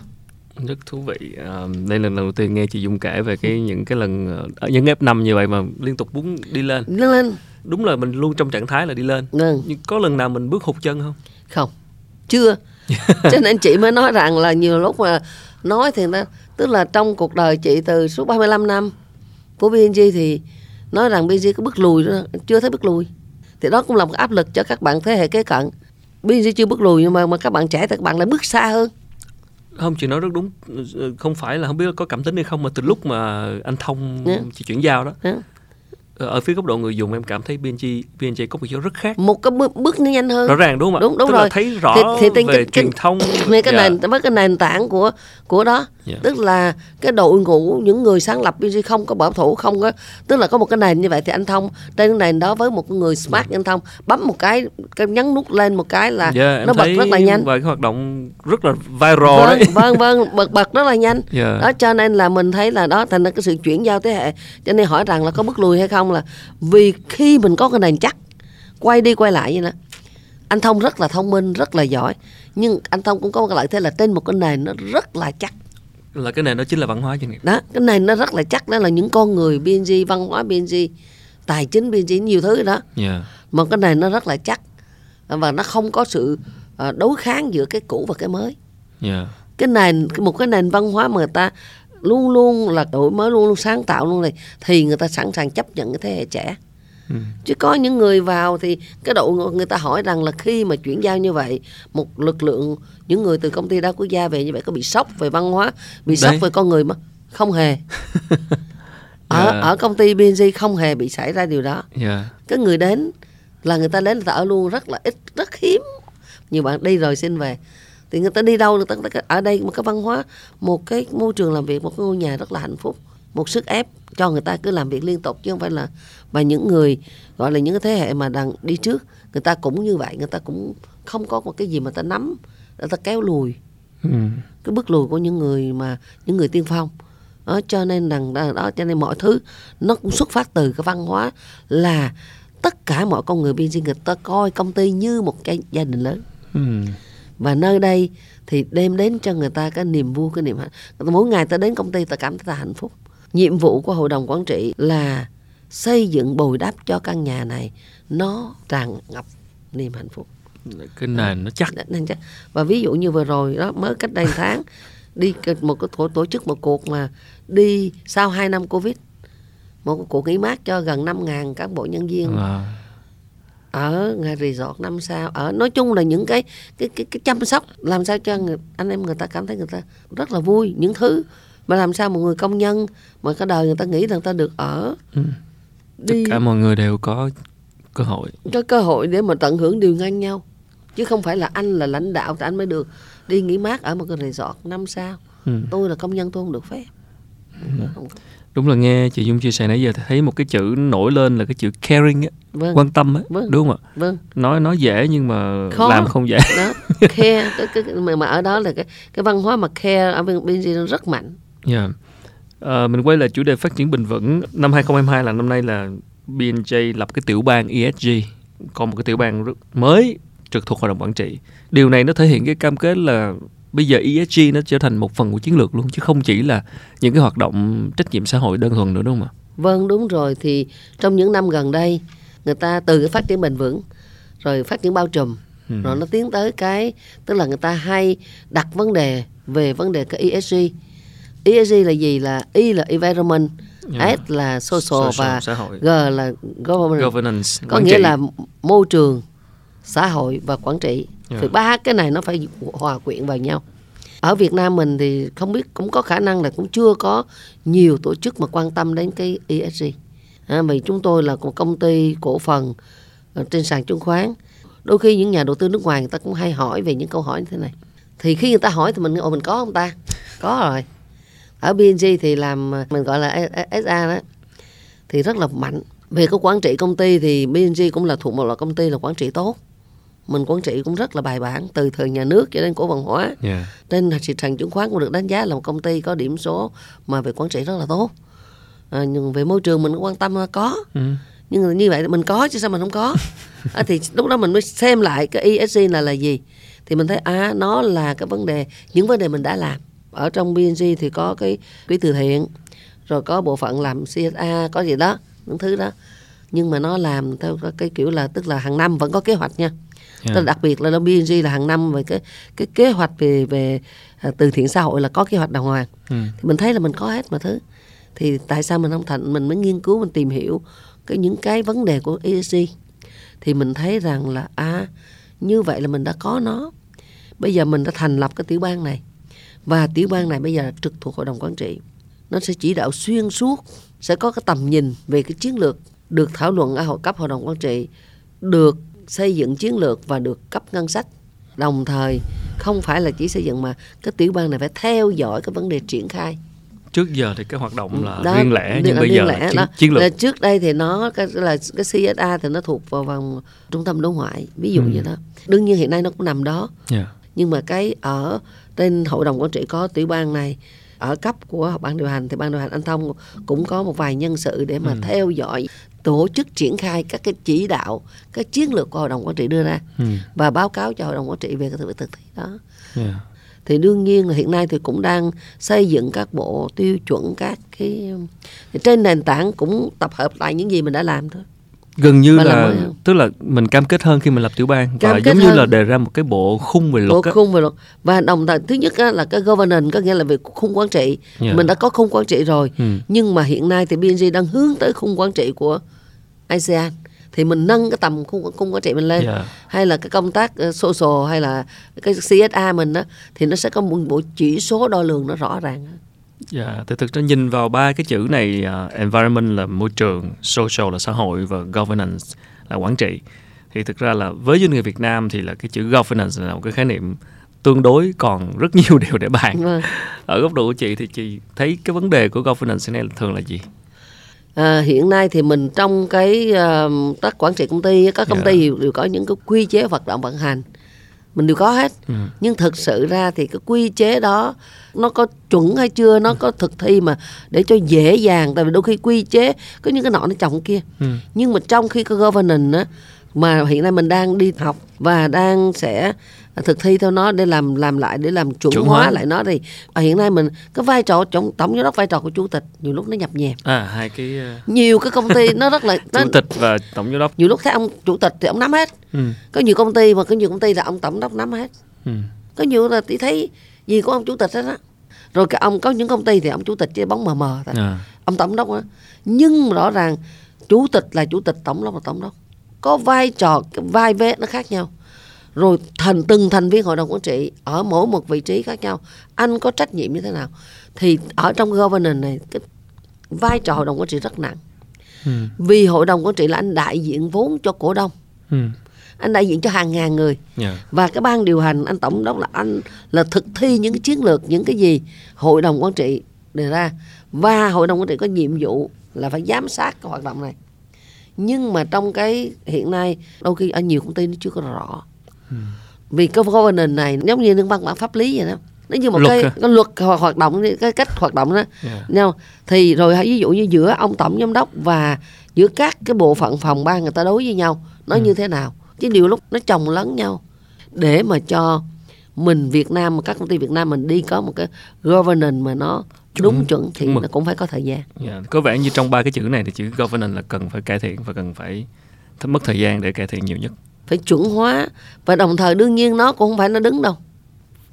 rất thú vị. À, đây là lần đầu tiên nghe chị Dung kể về cái những cái lần ờ, ở những F5 như vậy mà liên tục muốn đi lên. Lên lên. Đúng là mình luôn trong trạng thái là đi lên. Vâng. Nhưng có lần nào mình bước hụt chân không? Không. Chưa. Cho nên chị mới nói rằng là nhiều lúc mà nói thì nó tức là trong cuộc đời chị từ suốt 35 năm của BNG thì nói rằng BNG có bước lùi đó, chưa thấy bước lùi. Thì đó cũng là một áp lực cho các bạn thế hệ kế cận. BNG chưa bước lùi nhưng mà mà các bạn trẻ thì các bạn lại bước xa hơn không chị nói rất đúng không phải là không biết có cảm tính hay không mà từ lúc mà anh thông Dạ. chị chuyển giao đó Đó. ờ, ở phía góc độ người dùng em cảm thấy BNG BNG có một chỗ rất khác một cái bước, bước nó nhanh hơn rõ ràng đúng không ạ Đúng, đúng Tức rồi. thấy rõ Thì- thì về cái- truyền thông với cái Dạ. nền với cái nền tảng của của đó Dạ. tức là cái đội ngũ những người sáng lập BG không có bảo thủ không có tức là có một cái nền như vậy thì anh thông trên cái nền đó với một người smart như anh thông bấm một cái cái nhấn nút lên một cái là Dạ, em nó bật rất là nhanh. và cái hoạt động rất là viral vâng đấy. vâng vâng bật bật rất là nhanh. Dạ. đó cho nên là mình thấy là đó thành ra cái sự chuyển giao thế hệ. Cho nên hỏi rằng là có bước lùi hay không là vì khi mình có cái nền chắc quay đi quay lại vậy nè. Anh thông rất là thông minh rất là giỏi nhưng anh thông cũng có một cái lợi thế là trên một cái nền nó rất là chắc là cái này đó chính là văn hóa doanh nghiệp. Đó cái nền nó rất là chắc đó là những con người BNG văn hóa BNG tài chính BNG nhiều thứ đó. Dạ. Mà cái nền nó rất là chắc và nó không có sự ờ, đối kháng giữa cái cũ và cái mới. Dạ. Cái nền một cái nền văn hóa mà người ta luôn luôn là đổi mới luôn luôn sáng tạo luôn này thì người ta sẵn sàng chấp nhận cái thế hệ trẻ Ừ. chứ có những người vào thì cái độ người ta hỏi rằng là khi mà chuyển giao như vậy một lực lượng những người từ công ty đa quốc gia về như vậy có bị sốc về văn hóa bị sốc Đấy. về con người mà không hề ở Dạ. ở công ty BNG không hề bị xảy ra điều đó dạ cái người đến là người ta đến người ta ở luôn rất là ít rất hiếm nhiều bạn đi rồi xin về thì người ta đi đâu người ta người ta- ở đây một cái văn hóa một cái môi trường làm việc một cái ngôi nhà rất là hạnh phúc một sức ép cho người ta cứ làm việc liên tục chứ không phải là và những người gọi là những cái thế hệ mà đang đi trước người ta cũng như vậy người ta cũng không có một cái gì mà ta nắm người ta kéo lùi. Ừ. cái bước lùi của những người mà những người tiên phong. Đó, cho nên rằng đó, cho nên mọi thứ nó cũng xuất phát từ cái văn hóa là tất cả mọi con người biên người ta coi công ty như một cái gia đình lớn. Ừ. và nơi đây thì đem đến cho người ta cái niềm vui cái niềm hạnh. Mỗi ngày ta đến công ty ta cảm thấy ta hạnh phúc nhiệm vụ của hội đồng quản trị là xây dựng bồi đắp cho căn nhà này. Nó tràn ngập niềm hạnh phúc. Cái nền nó chắc. Nên chắc. và ví dụ như vừa rồi đó mới cách đây tháng đi một cái tổ, tổ chức một cuộc mà đi sau 2 năm covid. Một cuộc nghỉ mát cho gần 5.000 cán bộ nhân viên. À, ở ngay resort năm sao. Ở nói chung là những cái cái cái, cái chăm sóc làm sao cho người, anh em người ta cảm thấy người ta rất là vui. Những thứ mà làm sao một người công nhân mà cái đời người ta nghĩ rằng ta được ở? Ừ. tất đi. cả mọi người đều có cơ hội. Có cơ hội để mà tận hưởng điều ngang nhau. Chứ không phải là anh là lãnh đạo thì anh mới được. Đi nghỉ mát ở một cái resort năm sao. Ừ. tôi là công nhân tôi không được phép. Không có. đúng là nghe chị Dung chia sẻ nãy giờ thấy một cái chữ nổi lên là cái chữ caring á. Vâng. Quan tâm á Vâng. đúng không ạ? Vâng. Nói nói dễ nhưng mà Khó. làm không dễ. Đó. Care cái, cái, mà, mà ở đó là cái cái văn hóa mà care ở bên bên nó rất mạnh Dạ. Ờ, mình quay lại chủ đề phát triển bền vững năm 2022 là năm nay là BNJ lập cái tiểu bang ESG còn một cái tiểu rất mới trực thuộc hội đồng quản trị điều này nó thể hiện cái cam kết là bây giờ ESG nó trở thành một phần của chiến lược luôn chứ không chỉ là những cái hoạt động trách nhiệm xã hội đơn thuần nữa đúng không ạ Vâng đúng rồi thì trong những năm gần đây người ta từ cái phát triển bền vững rồi phát triển bao trùm Ừ. rồi nó tiến tới cái tức là người ta hay đặt vấn đề về vấn đề cái ESG. ESG là gì là E là environment, Dạ. S là social, và xã hội G là government. governance có nghĩa trị. là môi trường, xã hội và quản trị. Dạ. Thì ba cái này nó phải hòa quyện vào nhau. Ở Việt Nam mình thì không biết cũng có khả năng là cũng chưa có nhiều tổ chức mà quan tâm đến cái ESG. À, vì chúng tôi là một công ty cổ phần ở trên sàn chứng khoán đôi khi những nhà đầu tư nước ngoài người ta cũng hay hỏi về những câu hỏi như thế này thì khi người ta hỏi thì mình ồ mình có không ta có rồi ở BNG thì làm mình gọi là SA đó. Thì rất là mạnh. Về cái quản trị công ty thì BNG cũng là thuộc một loại công ty là quản trị tốt. Mình quản trị cũng rất là bài bản từ thời nhà nước cho đến cổ văn hóa. Yeah. trên thị trường chứng khoán cũng được đánh giá là một công ty có điểm số mà về quản trị rất là tốt. À, nhưng về môi trường mình cũng quan tâm là có. Ừ. nhưng như vậy mình có chứ sao mình không có? À, thì lúc đó mình mới xem lại cái ESG là là gì. Thì mình thấy à nó là cái vấn đề những vấn đề mình đã làm ở trong BNG thì có cái quỹ từ thiện rồi có bộ phận làm CSA có gì đó những thứ đó. Nhưng mà nó làm theo cái kiểu là tức là hàng năm vẫn có kế hoạch nha. Yeah. Tức là đặc biệt là trong BNG là hàng năm về cái cái kế hoạch về về à, từ thiện xã hội là có kế hoạch đàng hoàng. Ừ. thì mình thấy là mình có hết mà thứ. Thì tại sao mình không thành mình mới nghiên cứu mình tìm hiểu cái những cái vấn đề của ESG thì mình thấy rằng là à như vậy là mình đã có nó. Bây giờ mình đã thành lập cái tiểu ban này và tiểu ban này bây giờ trực thuộc hội đồng quản trị nó sẽ chỉ đạo xuyên suốt sẽ có cái tầm nhìn về cái chiến lược được thảo luận ở hội cấp hội đồng quản trị được xây dựng chiến lược và được cấp ngân sách đồng thời không phải là chỉ xây dựng mà cái tiểu ban này phải theo dõi cái vấn đề triển khai trước giờ thì cái hoạt động là đó, riêng lẻ nhưng bây giờ lẻ, là chiến, đó. chiến lược là trước đây thì nó cái là cái CSA thì nó thuộc vào vòng trung tâm đối ngoại ví dụ ừ. như đó đương nhiên hiện nay nó cũng nằm đó yeah. nhưng mà cái ở trên hội đồng quản trị có tiểu ban này ở cấp của ban điều hành thì ban điều hành anh thông cũng có một vài nhân sự để mà ừ. theo dõi tổ chức triển khai các cái chỉ đạo các chiến lược của hội đồng quản trị đưa ra ừ. và báo cáo cho hội đồng quản trị về cái thực thi đó yeah. thì đương nhiên là hiện nay thì cũng đang xây dựng các bộ tiêu chuẩn các cái trên nền tảng cũng tập hợp lại những gì mình đã làm thôi gần như là tức là mình cam kết hơn khi mình lập tiểu bang. Cam và giống như là đề ra một cái bộ khung về luật bộ khung về luật. Và đồng thời thứ nhất là cái governance có nghĩa là về khung quản trị. Yeah. mình đã có khung quản trị rồi. Ừ. nhưng mà hiện nay thì BNG đang hướng tới khung quản trị của ASEAN. Thì mình nâng cái tầm khung, khung quản trị mình lên. Yeah. hay là cái công tác uh, social hay là cái CSA mình đó thì nó sẽ có một bộ chỉ số đo lường nó rõ ràng Dạ, yeah, thì thực ra nhìn vào ba cái chữ này uh, environment là môi trường, social là xã hội và governance là quản trị. Thì thực ra là với doanh nghiệp Việt Nam thì là cái chữ governance là một cái khái niệm tương đối còn rất nhiều điều để bàn. Vâng. Ở góc độ của chị thì chị thấy cái vấn đề của governance này thường là gì? À, hiện nay thì mình trong cái uh, các quản trị công ty các công yeah. ty đều có những cái quy chế hoạt động vận hành mình đều có hết ừ. nhưng thực sự ra thì cái quy chế đó nó có chuẩn hay chưa nó có thực thi mà để cho dễ dàng tại vì đôi khi quy chế có những cái nọ nó chồng kia ừ. nhưng mà trong khi cái governance á mà hiện nay mình đang đi học và đang sẽ thực thi theo nó để làm làm lại để làm chuẩn, chuẩn hóa, hóa. lại nó thì à, hiện nay mình cái vai trò tổng tổng giám đốc vai trò của chủ tịch nhiều lúc nó nhập nhèm. À hai cái uh... nhiều cái công ty nó rất là nó, chủ tịch và tổng giám đốc. Nhiều lúc thấy ông chủ tịch thì ông nắm hết. Ừ. có nhiều công ty mà có nhiều công ty là ông tổng đốc nắm hết. Ừ. có nhiều là chỉ thấy gì của ông chủ tịch hết á. Rồi cái ông có những công ty thì ông chủ tịch chỉ bóng mờ mờ thôi. À. ông tổng đốc á. Nhưng rõ ràng chủ tịch là chủ tịch tổng đốc là tổng đốc có vai trò vai vế nó khác nhau. Rồi thành từng thành viên hội đồng quản trị ở mỗi một vị trí khác nhau. Anh có trách nhiệm như thế nào? Thì ở trong governance này cái vai trò hội đồng quản trị rất nặng. Ừ. vì hội đồng quản trị là anh đại diện vốn cho cổ đông. Ừ. anh đại diện cho hàng ngàn người. Yeah. và cái ban điều hành anh tổng đốc là anh là thực thi những cái chiến lược những cái gì hội đồng quản trị đề ra. Và hội đồng quản trị có nhiệm vụ là phải giám sát cái hoạt động này nhưng mà trong cái hiện nay đôi khi ở nhiều công ty nó chưa có rõ ừ. vì cái governance này giống như những văn bản pháp lý vậy đó nó như một luật cái, cái luật hoạt động cái cách hoạt động đó yeah. nhau thì rồi ví dụ như giữa ông tổng giám đốc và giữa các cái bộ phận phòng ban người ta đối với nhau nó ừ. như thế nào chứ điều lúc nó chồng lấn nhau để mà cho mình Việt Nam các công ty Việt Nam mình đi có một cái governance mà nó đúng chuẩn thì nó cũng phải có thời gian. Yeah. Dạ, có vẻ như trong ba cái chữ này thì chữ governance là cần phải cải thiện và cần phải mất thời gian để cải thiện nhiều nhất. Phải chuẩn hóa và đồng thời đương nhiên nó cũng không phải nó đứng đâu.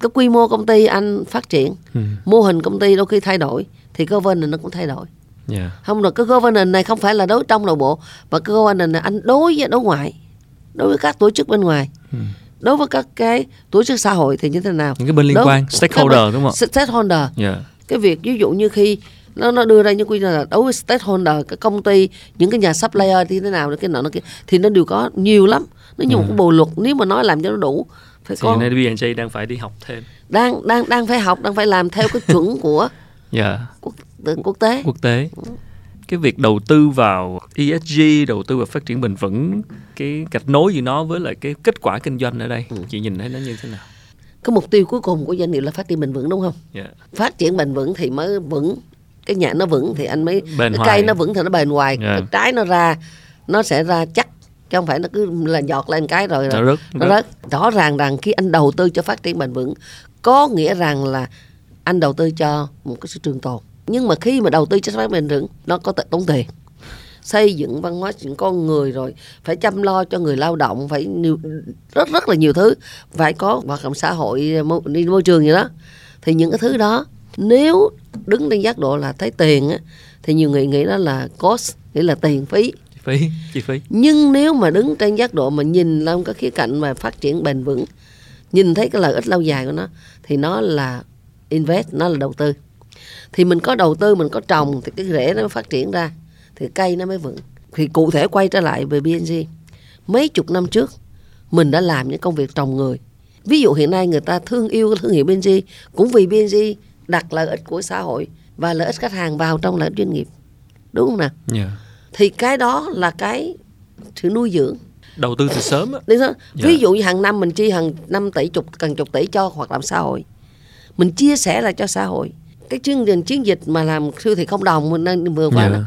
Cái quy mô công ty anh phát triển, ừ. mô hình công ty đôi khi thay đổi thì governance nó cũng thay đổi. Yeah. Không rồi cái governance này không phải là đối trong nội bộ mà cái governance này anh đối với đối ngoại, đối với các tổ chức bên ngoài. Ừ đối với các cái tổ chức xã hội thì như thế nào những cái bên liên đối quan stakeholder đúng không stakeholder yeah. Cái việc ví dụ như khi nó nó đưa ra những quy định là đối với stakeholder cái công ty những cái nhà supplier thì thế nào cái nọ nó kia thì nó đều có nhiều lắm. Nó như một Ừ. cái bộ luật nếu mà nói làm cho nó đủ phải thì có nay B&J đang phải đi học thêm. Đang đang đang phải học đang phải làm theo cái chuẩn của dạ. quốc, quốc tế. Quốc tế. Cái việc đầu tư vào ESG đầu tư vào phát triển bền vững cái gạch nối giữa nó với lại cái kết quả kinh doanh ở đây Ừ. chị nhìn thấy nó như thế nào cái mục tiêu cuối cùng của doanh nghiệp là phát triển bền vững đúng không? Dạ. Phát triển bền vững thì mới vững cái nhà nó vững thì anh mới Bền cái cây nó vững thì nó bền hoài. Dạ. cái trái nó ra nó sẽ ra chắc chứ không phải nó cứ là giọt lên cái rồi nó rồi rất, nó rớt. Rõ ràng rằng khi anh đầu tư cho phát triển bền vững có nghĩa rằng là anh đầu tư cho một cái sự trường tồn. Nhưng mà khi mà đầu tư cho phát triển bền vững nó có tốn tiền xây dựng văn hóa những con người rồi phải chăm lo cho người lao động phải nhiều, rất rất là nhiều thứ. Phải có hoạt động xã hội môi, đi môi trường gì đó. Thì những cái thứ đó nếu đứng trên giác độ là thấy tiền á thì nhiều người nghĩ đó là cost nghĩa là tiền phí. Chi phí chi phí. Nhưng nếu mà đứng trên giác độ mà nhìn lên cái khía cạnh mà phát triển bền vững nhìn thấy cái lợi ích lâu dài của nó thì nó là invest nó là đầu tư. Thì mình có đầu tư mình có trồng thì cái rễ nó phát triển ra thì cây nó mới vững. Thì cụ thể quay trở lại về BNG mấy chục năm trước mình đã làm những công việc trồng người. Ví dụ hiện nay người ta thương yêu thương hiệu BNG cũng vì BNG đặt lợi ích của xã hội và lợi ích khách hàng vào trong lợi ích doanh nghiệp. Đúng không nào? Dạ. Thì cái đó là cái sự nuôi dưỡng. Đầu tư từ sớm á? Dạ. ví dụ như hàng năm mình chi hàng năm tỷ chục cần chục tỷ cho hoạt động xã hội. Mình chia sẻ lại cho xã hội. Cái chương trình chiến dịch mà làm siêu thị không đồng mình đang vừa qua Dạ. đó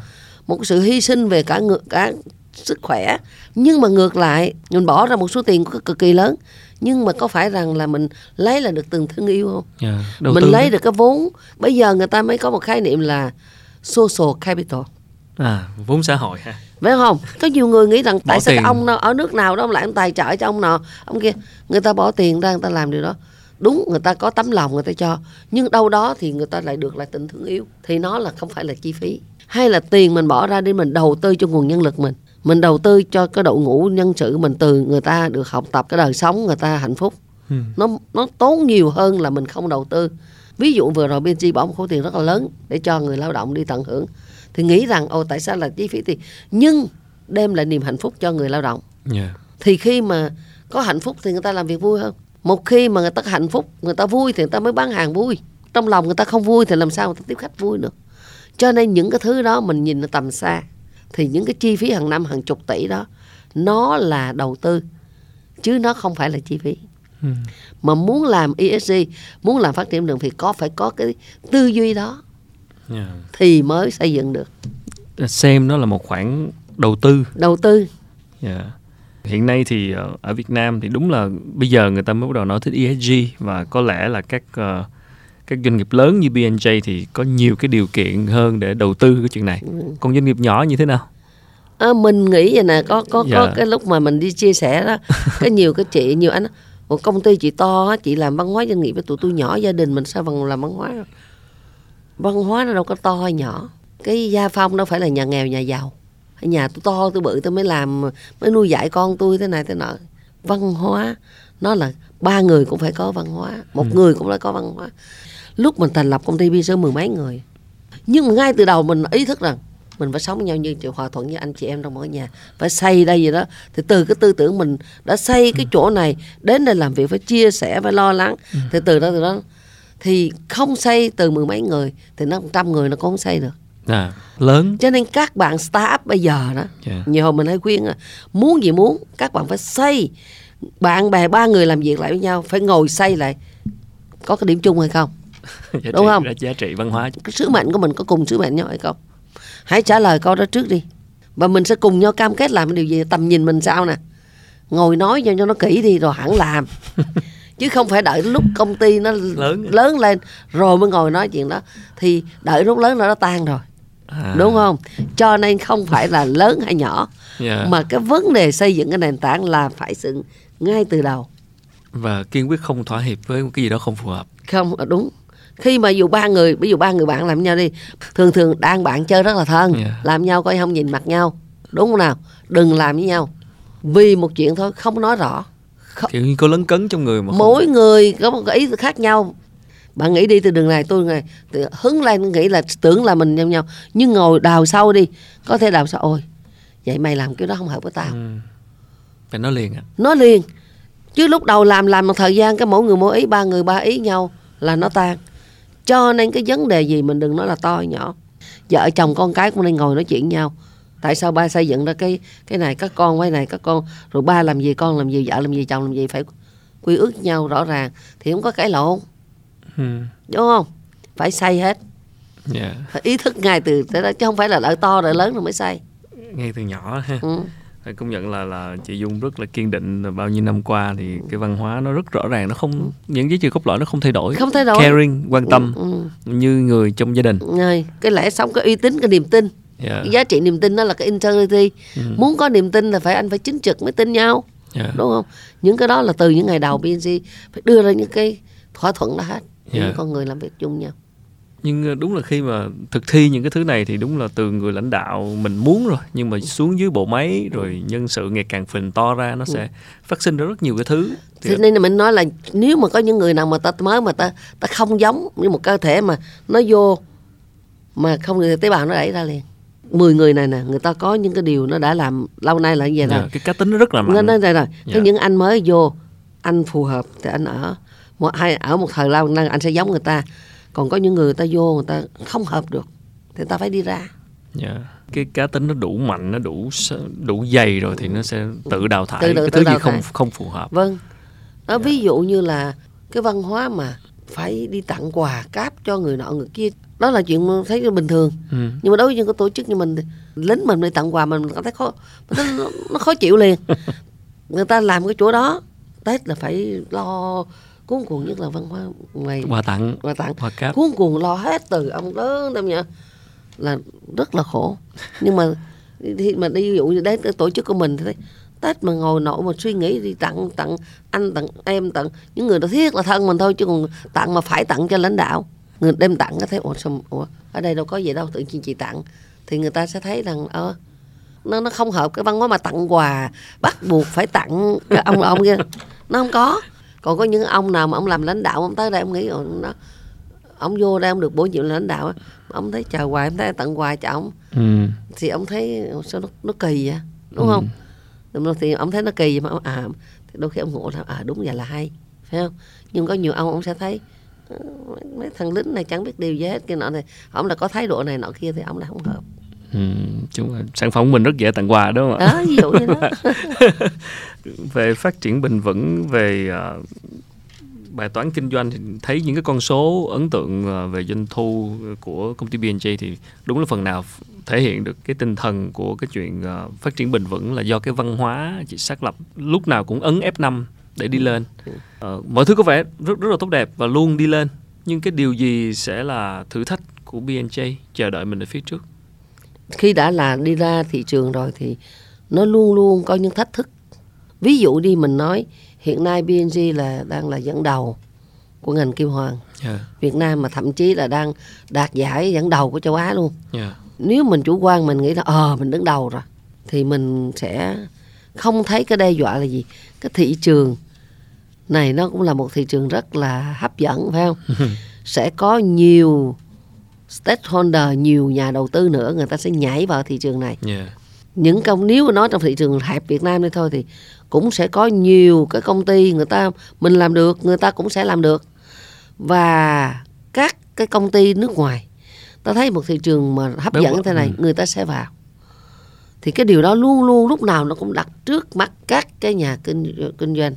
một sự hy sinh về cả ngược cả sức khỏe. Nhưng mà ngược lại mình bỏ ra một số tiền cực, kỳ lớn. Nhưng mà có phải rằng là mình lấy là được từng thương yêu không? Dạ. đầu mình lấy đó. được cái vốn. Bây giờ người ta mới có một khái niệm là social capital. À vốn xã hội ha. Phải không? Có nhiều người nghĩ rằng tại sao tiền. cái ông nào ở nước nào đó ông lại ông tài trợ cho ông nào ông kia. Người ta bỏ tiền ra người ta làm điều đó đúng người ta có tấm lòng người ta cho. Nhưng đâu đó thì người ta lại được lại tình thương yêu. Thì nó là không phải là chi phí. Hay là tiền mình bỏ ra để mình đầu tư cho nguồn nhân lực mình. Mình đầu tư cho cái đội ngũ nhân sự mình từ người ta được học tập cái đời sống người ta hạnh phúc. Ừ. nó nó tốn nhiều hơn là mình không đầu tư. Ví dụ vừa rồi BNG bỏ một khối tiền rất là lớn để cho người lao động đi tận hưởng. Thì nghĩ rằng ồ tại sao là chi phí tiền? Nhưng đem lại niềm hạnh phúc cho người lao động. Dạ thì khi mà có hạnh phúc thì người ta làm việc vui hơn một khi mà người ta hạnh phúc người ta vui thì người ta mới bán hàng vui. Trong lòng người ta không vui thì làm sao người ta tiếp khách vui được? Cho nên những cái thứ đó mình nhìn ở tầm xa. Thì những cái chi phí hàng năm hàng chục tỷ đó nó là đầu tư chứ nó không phải là chi phí. Ừ. mà muốn làm ESG muốn làm phát triển đường thì có phải có cái tư duy đó dạ. thì mới xây dựng được. Xem nó là một khoản đầu tư. Đầu tư. Dạ. Hiện nay thì ờ, ở Việt Nam thì đúng là bây giờ người ta mới bắt đầu nói tới ESG và có lẽ là các ờ, các doanh nghiệp lớn như B&J thì có nhiều cái điều kiện hơn để đầu tư cái chuyện này. Ừ. Còn doanh nghiệp nhỏ như thế nào? à, mình nghĩ vậy nè có có có Dạ. cái lúc mà mình đi chia sẻ đó có nhiều cái chị nhiều anh một công ty chị to chị làm văn hóa doanh nghiệp với tụi tôi nhỏ gia đình mình sao bằng làm văn hóa văn hóa nó đâu có to hay nhỏ cái gia phong đâu phải là nhà nghèo nhà giàu nhà tôi to tôi bự tôi mới làm mới nuôi dạy con tôi thế này thế nọ. Văn hóa nó là ba người cũng phải có văn hóa một người cũng phải có văn hóa. Lúc mình thành lập công ty Biên mười mấy người. Nhưng mà ngay từ đầu mình ý thức rằng mình phải sống với nhau như chịu hòa thuận với anh chị em trong mỗi nhà phải xây đây gì đó. Thì từ cái tư tưởng mình đã xây cái chỗ này đến đây làm việc phải chia sẻ phải lo lắng. Thì từ đó từ đó thì không xây từ mười mấy người thì nó trăm người nó cũng không xây được À, lớn. cho nên các bạn start up bây giờ đó Dạ. nhiều hồi mình hay khuyên muốn gì muốn các bạn phải xây bạn bè ba người làm việc lại với nhau phải ngồi xây lại có cái điểm chung hay không Giá Đúng trị, không? Giá trị văn hóa. cái sứ mệnh của mình có cùng sứ mệnh nhau hay không hãy trả lời câu đó trước đi và mình sẽ cùng nhau cam kết làm điều gì tầm nhìn mình sao nè ngồi nói cho cho nó kỹ đi rồi hẳn làm chứ không phải đợi lúc công ty nó Lớn. lớn lên rồi mới ngồi nói chuyện đó thì đợi lúc lớn là nó tan rồi À, đúng không? Cho nên không phải là lớn hay nhỏ dạ. mà cái vấn đề xây dựng cái nền tảng là phải dựng ngay từ đầu. Và kiên quyết không thỏa hiệp với cái gì đó không phù hợp. không đúng. Khi mà dù ba người ví dụ ba người bạn làm nhau đi thường thường đang bạn chơi rất là thân Dạ. làm nhau coi không nhìn mặt nhau đúng không nào? Đừng làm với nhau. Vì một chuyện thôi không nói rõ. Không- Kiểu như có lấn cấn trong người mà không- mỗi người có một cái ý khác nhau bạn nghĩ đi từ đường này tôi này hứng lên nghĩ là tưởng là mình nhau nhau. Nhưng ngồi đào sâu đi có thể đào sâu ôi vậy mày làm cái đó không hợp với tao. Ừ. phải nói liền ạ. Nói liền. Chứ lúc đầu làm làm một thời gian cái mỗi người mỗi ý ba người ba ý nhau là nó tan. Cho nên cái vấn đề gì mình đừng nói là to nhỏ. Vợ chồng con cái cũng nên ngồi nói chuyện nhau. Tại sao ba xây dựng ra cái cái này các con cái này các con rồi ba làm gì con làm gì vợ làm gì chồng làm gì phải quy ước nhau rõ ràng thì không có cãi lộn ừ. đúng không? Phải xây hết. Dạ. Phải ý thức ngay từ đó chứ không phải là đợi to đợi lớn rồi mới xây ngay từ nhỏ ha. Ừ. phải công nhận là là chị Dung rất là kiên định. Bao nhiêu năm qua thì cái văn hóa nó rất rõ ràng. Nó không những giá trị cốt lõi nó không thay đổi. Không thay đổi. Caring quan tâm. Ừ. như người trong gia đình. Rồi, cái lẽ sống cái uy tín cái niềm tin. Dạ. Cái giá trị niềm tin đó là cái integrity. Ừ. muốn có niềm tin là phải anh phải chính trực mới tin nhau. Dạ. Đúng không? Những cái đó là từ những ngày đầu BNC phải đưa ra những cái thỏa thuận đó hết Dạ. những con người làm việc chung nhau. Nhưng ờ, đúng là khi mà thực thi những cái thứ này thì đúng là từ người lãnh đạo mình muốn rồi nhưng mà xuống dưới bộ máy rồi nhân sự ngày càng phình to ra nó sẽ phát sinh ra rất nhiều cái thứ. Thì thế nên là mình nói là nếu mà có những người nào mà ta mới mà ta ta không giống như một cơ thể mà nó vô mà không được tế bào nó đẩy ra liền. 10 người này nè người ta có những cái điều nó đã làm lâu nay là như vậy rồi. dạ, cái cá tính nó rất là nó mạnh. nói rồi rồi Dạ. cái những anh mới vô anh phù hợp thì anh ở một hai ở một thời lâu năng anh sẽ giống người ta. Còn có những người ta vô người ta không hợp được thì ta phải đi ra. Dạ. cái cá tính nó đủ mạnh nó đủ đủ dày rồi thì nó sẽ tự đào thải Tự- tự- cái tự thứ gì không thải. không phù hợp. Vâng. Đó, ví dụ như là cái văn hóa mà phải đi tặng quà cáp cho người nọ người kia đó là chuyện thấy bình thường. Ừ. nhưng mà đối với những cái tổ chức như mình lính mình đi tặng quà mình cảm thấy khó nó, nó khó chịu liền. Người ta làm cái chỗ đó tết là phải lo cuốn cuồng nhất là văn hóa ngày quà tặng. Quà tặng. Quà cáp. Cuốn cuồng lo hết từ ông lớn em nhỉ là rất là khổ. Nhưng mà thì mà đi ví dụ như đến tổ chức của mình thì thấy tết mà ngồi nổi mà suy nghĩ đi tặng tặng anh tặng em tặng những người đó thiết là thân mình thôi chứ còn tặng mà phải tặng cho lãnh đạo. Người đem tặng cái thấy ủa, sao, ủa ở đây đâu có gì đâu tự nhiên chị tặng. Thì người ta sẽ thấy rằng ờ nó nó không hợp cái văn hóa mà tặng quà bắt buộc phải tặng cái ông ông kia. Nó không có còn có những ông nào mà ông làm lãnh đạo ông tới đây ông nghĩ "Ồ, nó ông vô đây ông được bổ nhiệm lãnh đạo ông thấy chào quà ông thấy tặng quà cho ông. Ừ. thì ông thấy sao nó nó kỳ vậy? Đúng không? Đúng thì ông thấy nó kỳ vậy mà ông à thì đôi khi ông ngộ là à đúng vậy là hay. Phải không? Nhưng có nhiều ông ông sẽ thấy "Ờ, mấy, thằng lính này chẳng biết điều gì hết cái nọ này. Ông là có thái độ này nọ kia thì ông là không hợp. Ừ. chúng sản phẩm của mình rất dễ tặng quà đúng không ạ? Đó ví dụ như đó về phát triển bền vững về uh, bài toán kinh doanh thì thấy những cái con số ấn tượng à, về doanh thu của công ty B&J thì đúng là phần nào thể hiện được cái tinh thần của cái chuyện à, phát triển bền vững là do cái văn hóa chị xác lập lúc nào cũng ấn F5 để đi lên. Ờ, mọi thứ có vẻ rất rất là tốt đẹp và luôn đi lên. Nhưng cái điều gì sẽ là thử thách của B&J chờ đợi mình ở phía trước. Khi đã là đi ra thị trường rồi thì nó luôn luôn có những thách thức ví dụ đi mình nói hiện nay B&G là đang là dẫn đầu của ngành kim hoàng yeah. Việt Nam mà thậm chí là đang đạt giải dẫn đầu của châu Á luôn Yeah. nếu mình chủ quan mình nghĩ là ờ mình đứng đầu rồi thì mình sẽ không thấy cái đe dọa là gì cái thị trường này nó cũng là một thị trường rất là hấp dẫn phải không sẽ có nhiều stakeholder nhiều nhà đầu tư nữa người ta sẽ nhảy vào thị trường này Yeah. những công nếu nói trong thị trường hẹp Việt Nam đây thôi thì cũng sẽ có nhiều cái công ty người ta mình làm được người ta cũng sẽ làm được. Và các cái công ty nước ngoài ta thấy một thị trường mà hấp Béo dẫn bở, thế này ừ. người ta sẽ vào. Thì cái điều đó luôn luôn lúc nào nó cũng đặt trước mắt các cái nhà kinh kinh doanh.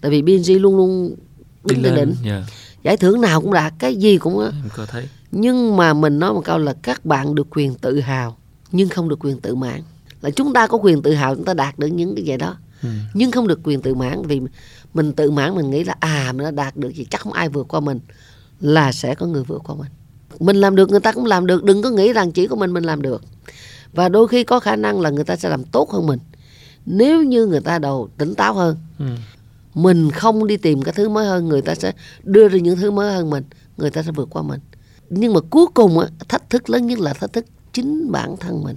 Tại vì BNG luôn luôn đứng lên đỉnh. yeah. giải thưởng nào cũng đạt cái gì cũng á. thấy. Nhưng mà mình nói một câu là các bạn được quyền tự hào nhưng không được quyền tự mãn. Là chúng ta có quyền tự hào chúng ta đạt được những cái vậy đó Ừ. nhưng không được quyền tự mãn vì mình tự mãn mình nghĩ là à mình đã đạt được gì chắc không ai vượt qua mình là sẽ có người vượt qua mình. Mình làm được người ta cũng làm được đừng có nghĩ rằng chỉ có mình mình làm được. Và đôi khi có khả năng là người ta sẽ làm tốt hơn mình. Nếu như người ta đầu tỉnh táo hơn Ừ. mình không đi tìm cái thứ mới hơn người ta sẽ đưa ra những thứ mới hơn mình người ta sẽ vượt qua mình. Nhưng mà cuối cùng á, thách thức lớn nhất là thách thức chính bản thân mình.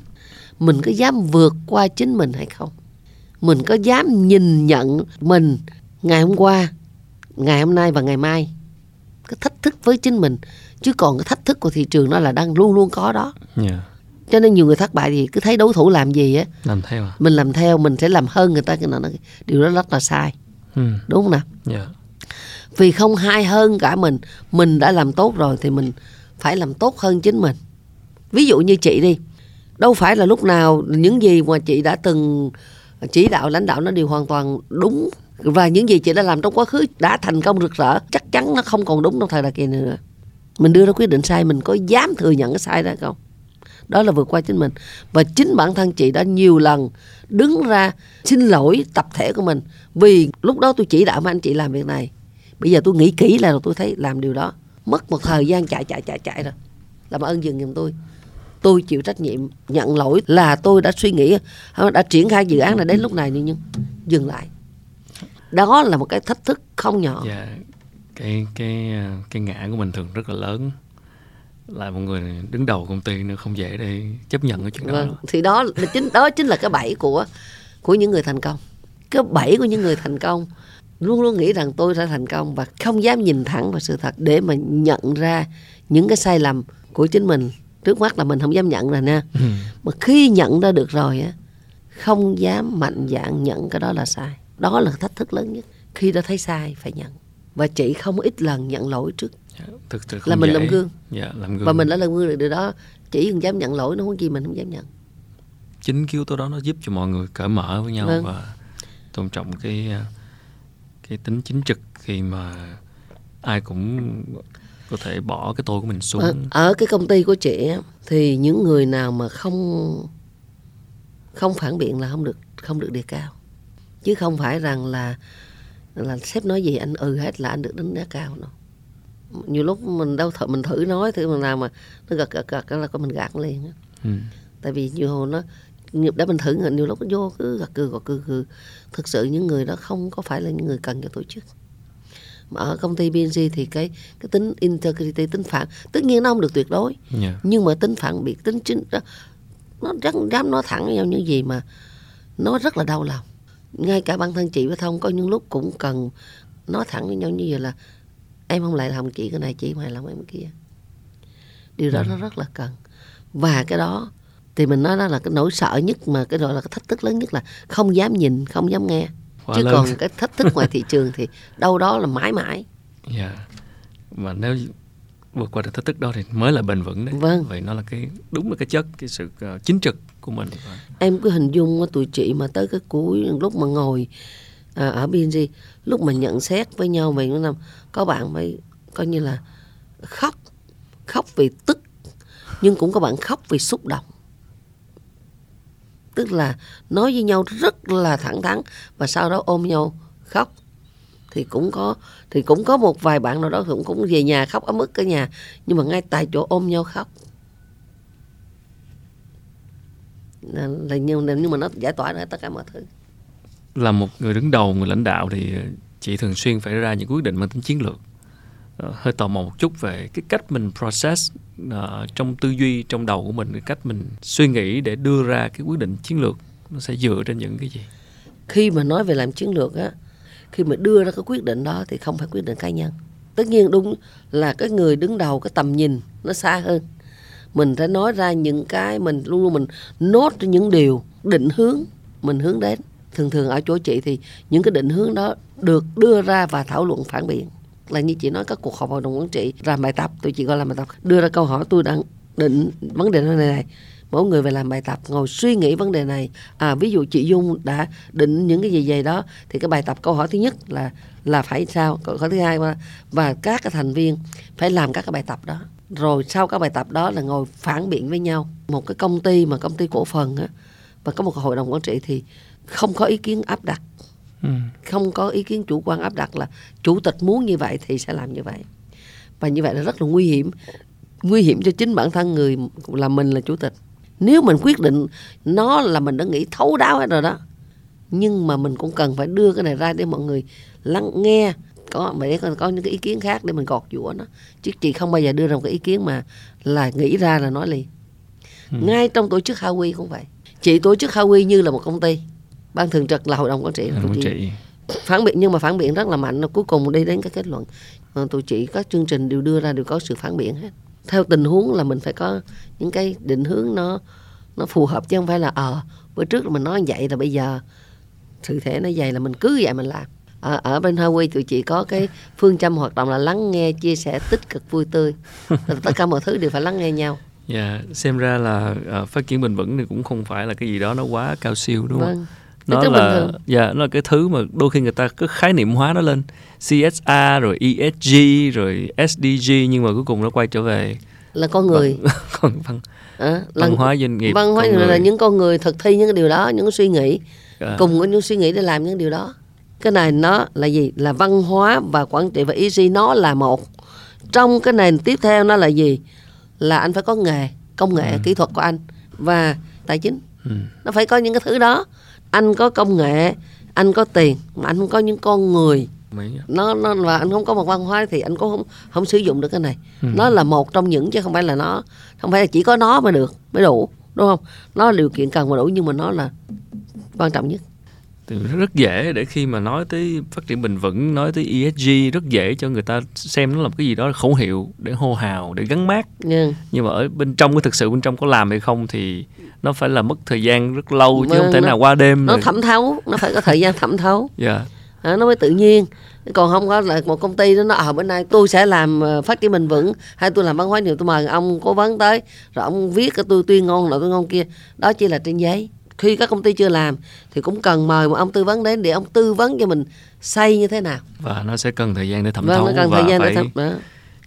Mình có dám vượt qua chính mình hay không mình có dám nhìn nhận mình ngày hôm qua ngày hôm nay và ngày mai. Cái thách thức với chính mình. Chứ còn cái thách thức của thị trường nó là đang luôn luôn có đó. Yeah. cho nên nhiều người thất bại thì cứ thấy đối thủ làm gì á. Làm theo. À mình làm theo mình sẽ làm hơn người ta cái nào nó điều đó rất là sai. Ừ. đúng không nào? Yeah. vì không ai hơn cả mình mình đã làm tốt rồi thì mình phải làm tốt hơn chính mình. Ví dụ như chị đi đâu phải là lúc nào những gì mà chị đã từng chỉ đạo lãnh đạo nó đều hoàn toàn đúng. Và những gì chị đã làm trong quá khứ đã thành công rực rỡ. Chắc chắn nó không còn đúng trong thời đại kỳ nữa. Mình đưa ra quyết định sai, mình có dám thừa nhận cái sai đó không? Đó là vượt qua chính mình. Và chính bản thân chị đã nhiều lần đứng ra xin lỗi tập thể của mình. Vì lúc đó tôi chỉ đạo mấy anh chị làm việc này. Bây giờ tôi nghĩ kỹ là tôi thấy làm điều đó. Mất một thời gian chạy chạy chạy chạy rồi. Làm ơn dừng giùm tôi tôi chịu trách nhiệm nhận lỗi là tôi đã suy nghĩ đã triển khai dự án này đến lúc này nhưng dừng lại. Đó là một cái thách thức không nhỏ. Dạ cái cái cái ngã của mình thường rất là lớn. Là một người đứng đầu công ty nữa không dễ để chấp nhận cái chuyện đó. Vâng. thì đó là chính đó chính là cái bẫy của của những người thành công. Cái bẫy của những người thành công luôn luôn nghĩ rằng tôi sẽ thành công và không dám nhìn thẳng vào sự thật để mà nhận ra những cái sai lầm của chính mình trước mắt là mình không dám nhận rồi nha ừ. mà khi nhận ra được rồi á không dám mạnh dạn nhận cái đó là sai. Đó là thách thức lớn nhất. Khi đã thấy sai phải nhận. Và chị không ít lần nhận lỗi trước. Dạ, thực, thực là mình dễ. làm gương. Dạ, làm gương. Và mình đã làm gương được điều đó chỉ không dám nhận lỗi nó không gì mình không dám nhận. Chính cái yếu tố đó nó giúp cho mọi người cởi mở với nhau vâng. và tôn trọng cái cái tính chính trực khi mà ai cũng có thể bỏ cái tôi của mình xuống. Ở, ở cái công ty của chị thì những người nào mà không không phản biện là không được không được đề cao. Chứ không phải rằng là là sếp nói gì anh ừ hết là anh được đánh giá cao đâu. Nhiều lúc mình đâu thử mình thử nói thử mình nào mà nó gật gật gật là mình gạt liền ừ. tại vì nhiều hồ nó đã mình thử nhiều lúc nó vô cứ gật cừ gật cừ cừ thực sự những người đó không có phải là những người cần cho tổ chức ở công ty BNG thì cái cái tính integrity tính phản tất nhiên nó không được tuyệt đối. Yeah. nhưng mà tính phản biện tính chính đó nó rất dám nói thẳng với nhau những gì mà nó rất là đau lòng. Ngay cả bản thân chị với thông có những lúc cũng cần nói thẳng với nhau như vậy là em không lại làm chị cái này chị không hài lòng em cái kia. Điều đó Ừ. nó rất là cần. Và cái đó thì mình nói đó là cái nỗi sợ nhất mà cái đó là cái thách thức lớn nhất là không dám nhìn không dám nghe chứ lớn. còn cái thách thức ngoài thị trường thì đâu đó là mãi mãi Dạ. Và nếu vượt qua được thách thức đó thì mới là bền vững đấy. Vâng. Vậy nó là cái đúng là cái chất cái sự uh, chính trực của mình. Em cứ hình dung tụi chị mà tới cái cuối lúc mà ngồi à, ở BNG lúc mà nhận xét với nhau về những năm có bạn mới coi như là khóc khóc vì tức nhưng cũng có bạn khóc vì xúc động tức là nói với nhau rất là thẳng thắn và sau đó ôm nhau khóc. Thì cũng có thì cũng có một vài bạn nào đó cũng cũng về nhà khóc ấm ức cả nhà nhưng mà ngay tại chỗ ôm nhau khóc. Là, là nhưng, nhưng mà nó giải tỏa ra tất cả mọi thứ. Là một người đứng đầu, người lãnh đạo thì chị thường xuyên phải ra những quyết định mang tính chiến lược. Ờ, hơi tò mò một chút về cái cách mình process uh, trong tư duy trong đầu của mình cái cách mình suy nghĩ để đưa ra cái quyết định chiến lược nó sẽ dựa trên những cái gì? Khi mà nói về làm chiến lược á khi mà đưa ra cái quyết định đó thì không phải quyết định cá nhân. Tất nhiên đúng là cái người đứng đầu cái tầm nhìn nó xa hơn. Mình phải nói ra những cái mình luôn luôn mình nốt những điều định hướng mình hướng đến. Thường thường ở chỗ chị thì những cái định hướng đó được đưa ra và thảo luận phản biện là như chị nói, các cuộc họp hội đồng quản trị làm bài tập tôi chỉ gọi làm bài tập, đưa ra câu hỏi, tôi đang định vấn đề này này, mỗi người về làm bài tập, ngồi suy nghĩ vấn đề này. À ví dụ chị dung đã định những cái gì vậy đó, thì cái bài tập câu hỏi thứ nhất là là phải sao? Câu hỏi thứ hai và và các cái thành viên phải làm các cái bài tập đó. Rồi sau các bài tập đó là ngồi phản biện với nhau. Một cái công ty mà công ty cổ phần á, và có một hội đồng quản trị thì không có ý kiến áp đặt ừ. không có ý kiến chủ quan áp đặt là chủ tịch muốn như vậy thì sẽ làm như vậy. Và như vậy là rất là nguy hiểm. Nguy hiểm cho chính bản thân người là mình là chủ tịch. Nếu mình quyết định nó là mình đã nghĩ thấu đáo hết rồi đó nhưng mà mình cũng cần phải đưa cái này ra để mọi người lắng nghe. Có mà để có, có những cái ý kiến khác để mình gọt giũa nó. Chứ chị không bao giờ đưa ra một cái ý kiến mà là nghĩ ra là nói liền. Ừ. ngay trong tổ chức Hawi cũng vậy. Chị tổ chức Hawi như là một công ty ban thường trực là hội đồng quản trị là quản trị. Phản biện nhưng mà phản biện rất là mạnh cuối cùng đi đến cái kết luận. À, tụi chị các chương trình đều đưa ra đều có sự phản biện hết. Theo tình huống là mình phải có những cái định hướng nó nó phù hợp chứ không phải là ờ à, bữa trước là mình nói vậy là bây giờ sự thể nó vậy là mình cứ vậy mình làm. Ở, ở bên Hawaii tụi chị có cái phương châm hoạt động là lắng nghe chia sẻ tích cực vui tươi. Tất cả mọi thứ đều phải lắng nghe nhau. Dạ, yeah, xem ra là uh, phát triển bền vững thì cũng không phải là cái gì đó nó quá cao siêu đúng vâng. không? Nó là dạ nó là cái thứ mà đôi khi người ta cứ khái niệm hóa nó lên. CSA rồi ESG rồi SDG nhưng mà cuối cùng nó quay trở về là con người. con văn à, văn hóa doanh nghiệp văn hóa là những con người thực thi những cái điều đó những cái suy nghĩ à. cùng có những suy nghĩ để làm những điều đó. Cái này nó là gì? Là văn hóa và quản trị và ESG nó là một. Trong cái nền tiếp theo nó là gì? Là anh phải có nghề công nghệ ừ. kỹ thuật của anh và tài chính. Ừ. nó phải có những cái thứ đó anh có công nghệ anh có tiền mà anh không có những con người. Nó nó và anh không có một văn hóa thì anh cũng không không sử dụng được cái này. Ừ. nó là một trong những chứ không phải là nó không phải là chỉ có nó mới được mới đủ đúng không? Nó là điều kiện cần mà đủ nhưng mà nó là quan trọng nhất rất dễ để khi mà nói tới phát triển bền vững nói tới ESG rất dễ cho người ta xem nó là cái gì đó khẩu hiệu để hô hào để gắn mát yeah. nhưng mà ở bên trong cái thực sự bên trong có làm hay không thì nó phải là mất thời gian rất lâu chứ không thể nào qua đêm nó rồi. thẩm thấu nó phải có thời gian thẩm thấu yeah. à, nó mới tự nhiên còn không có là một công ty đó nó ở à, bên này tôi sẽ làm ờ, phát triển bền vững hay tôi làm văn hóa nhiều tôi mời ông cố vấn tới rồi ông viết cái tôi tuyên ngôn là tôi ngôn kia đó chỉ là trên giấy khi các công ty chưa làm thì cũng cần mời một ông tư vấn đến để ông tư vấn cho mình xây như thế nào và nó sẽ cần thời gian để thẩm vâng, thấu nó cần và thời gian phải để thẩm đó.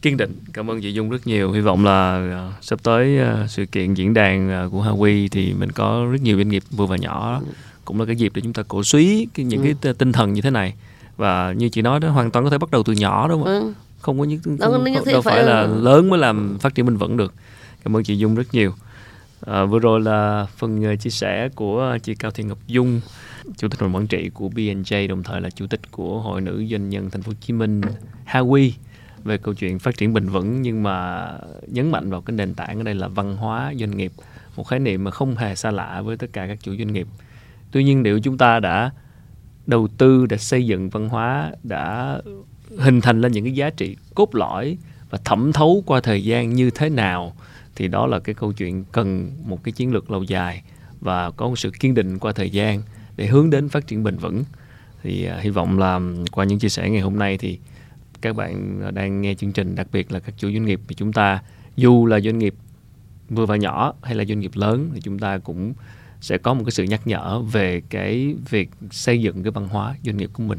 kiên định cảm ơn chị Dung rất nhiều hy vọng là uh, sắp tới uh, sự kiện diễn đàn uh, của Hawi thì mình có rất nhiều doanh nghiệp vừa và nhỏ ừ. cũng là cái dịp để chúng ta cổ suý cái, những ừ. cái tinh thần như thế này và như chị nói đó hoàn toàn có thể bắt đầu từ nhỏ đúng không ừ. không có những không, không, đâu phải, phải là lớn mới làm phát triển bền vững được cảm ơn chị Dung rất nhiều À, vừa rồi là phần ờ, chia sẻ của ờ, chị Cao Thị Ngọc Dung, chủ tịch hội quản trị của B&J đồng thời là chủ tịch của Hội nữ doanh nhân Thành phố Hồ Chí Minh Hawi về câu chuyện phát triển bền vững nhưng mà nhấn mạnh vào cái nền tảng ở đây là văn hóa doanh nghiệp, một khái niệm mà không hề xa lạ với tất cả các chủ doanh nghiệp. Tuy nhiên nếu chúng ta đã đầu tư, đã xây dựng văn hóa, đã hình thành lên những cái giá trị cốt lõi và thẩm thấu qua thời gian như thế nào thì đó là cái câu chuyện cần một cái chiến lược lâu dài và có một sự kiên định qua thời gian để hướng đến phát triển bền vững. Thì uh, hy vọng là qua những chia sẻ ngày hôm nay thì các bạn à, đang nghe chương trình đặc biệt là các chủ doanh nghiệp thì chúng ta dù là doanh nghiệp vừa và nhỏ hay là doanh nghiệp lớn thì chúng ta cũng sẽ có một cái sự nhắc nhở về cái việc xây dựng cái văn hóa doanh nghiệp của mình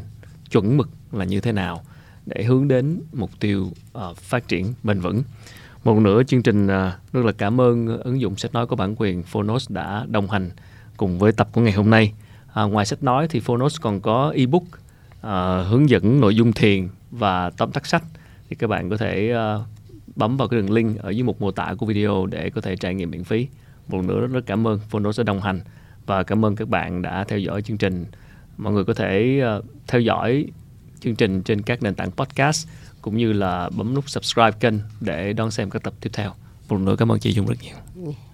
chuẩn mực là như thế nào để hướng đến mục tiêu uh, phát triển bền vững một nửa chương trình à, rất là cảm ơn ứng dụng sách nói có bản quyền Phonos đã đồng hành cùng với tập của ngày hôm nay. À, ngoài sách nói thì Phonos còn có ebook à, hướng dẫn nội dung thiền và tóm tắt sách thì các bạn có thể à, bấm vào cái đường link ở dưới mục mô tả của video để có thể trải nghiệm miễn phí. Một nữa rất, rất cảm ơn Phonos đã đồng hành và cảm ơn các bạn đã theo dõi chương trình. Mọi người có thể à, theo dõi chương trình trên các nền tảng podcast cũng như là bấm nút subscribe kênh để đón xem các tập tiếp theo. Một lần nữa cảm ơn chị Dung rất nhiều. Dạ.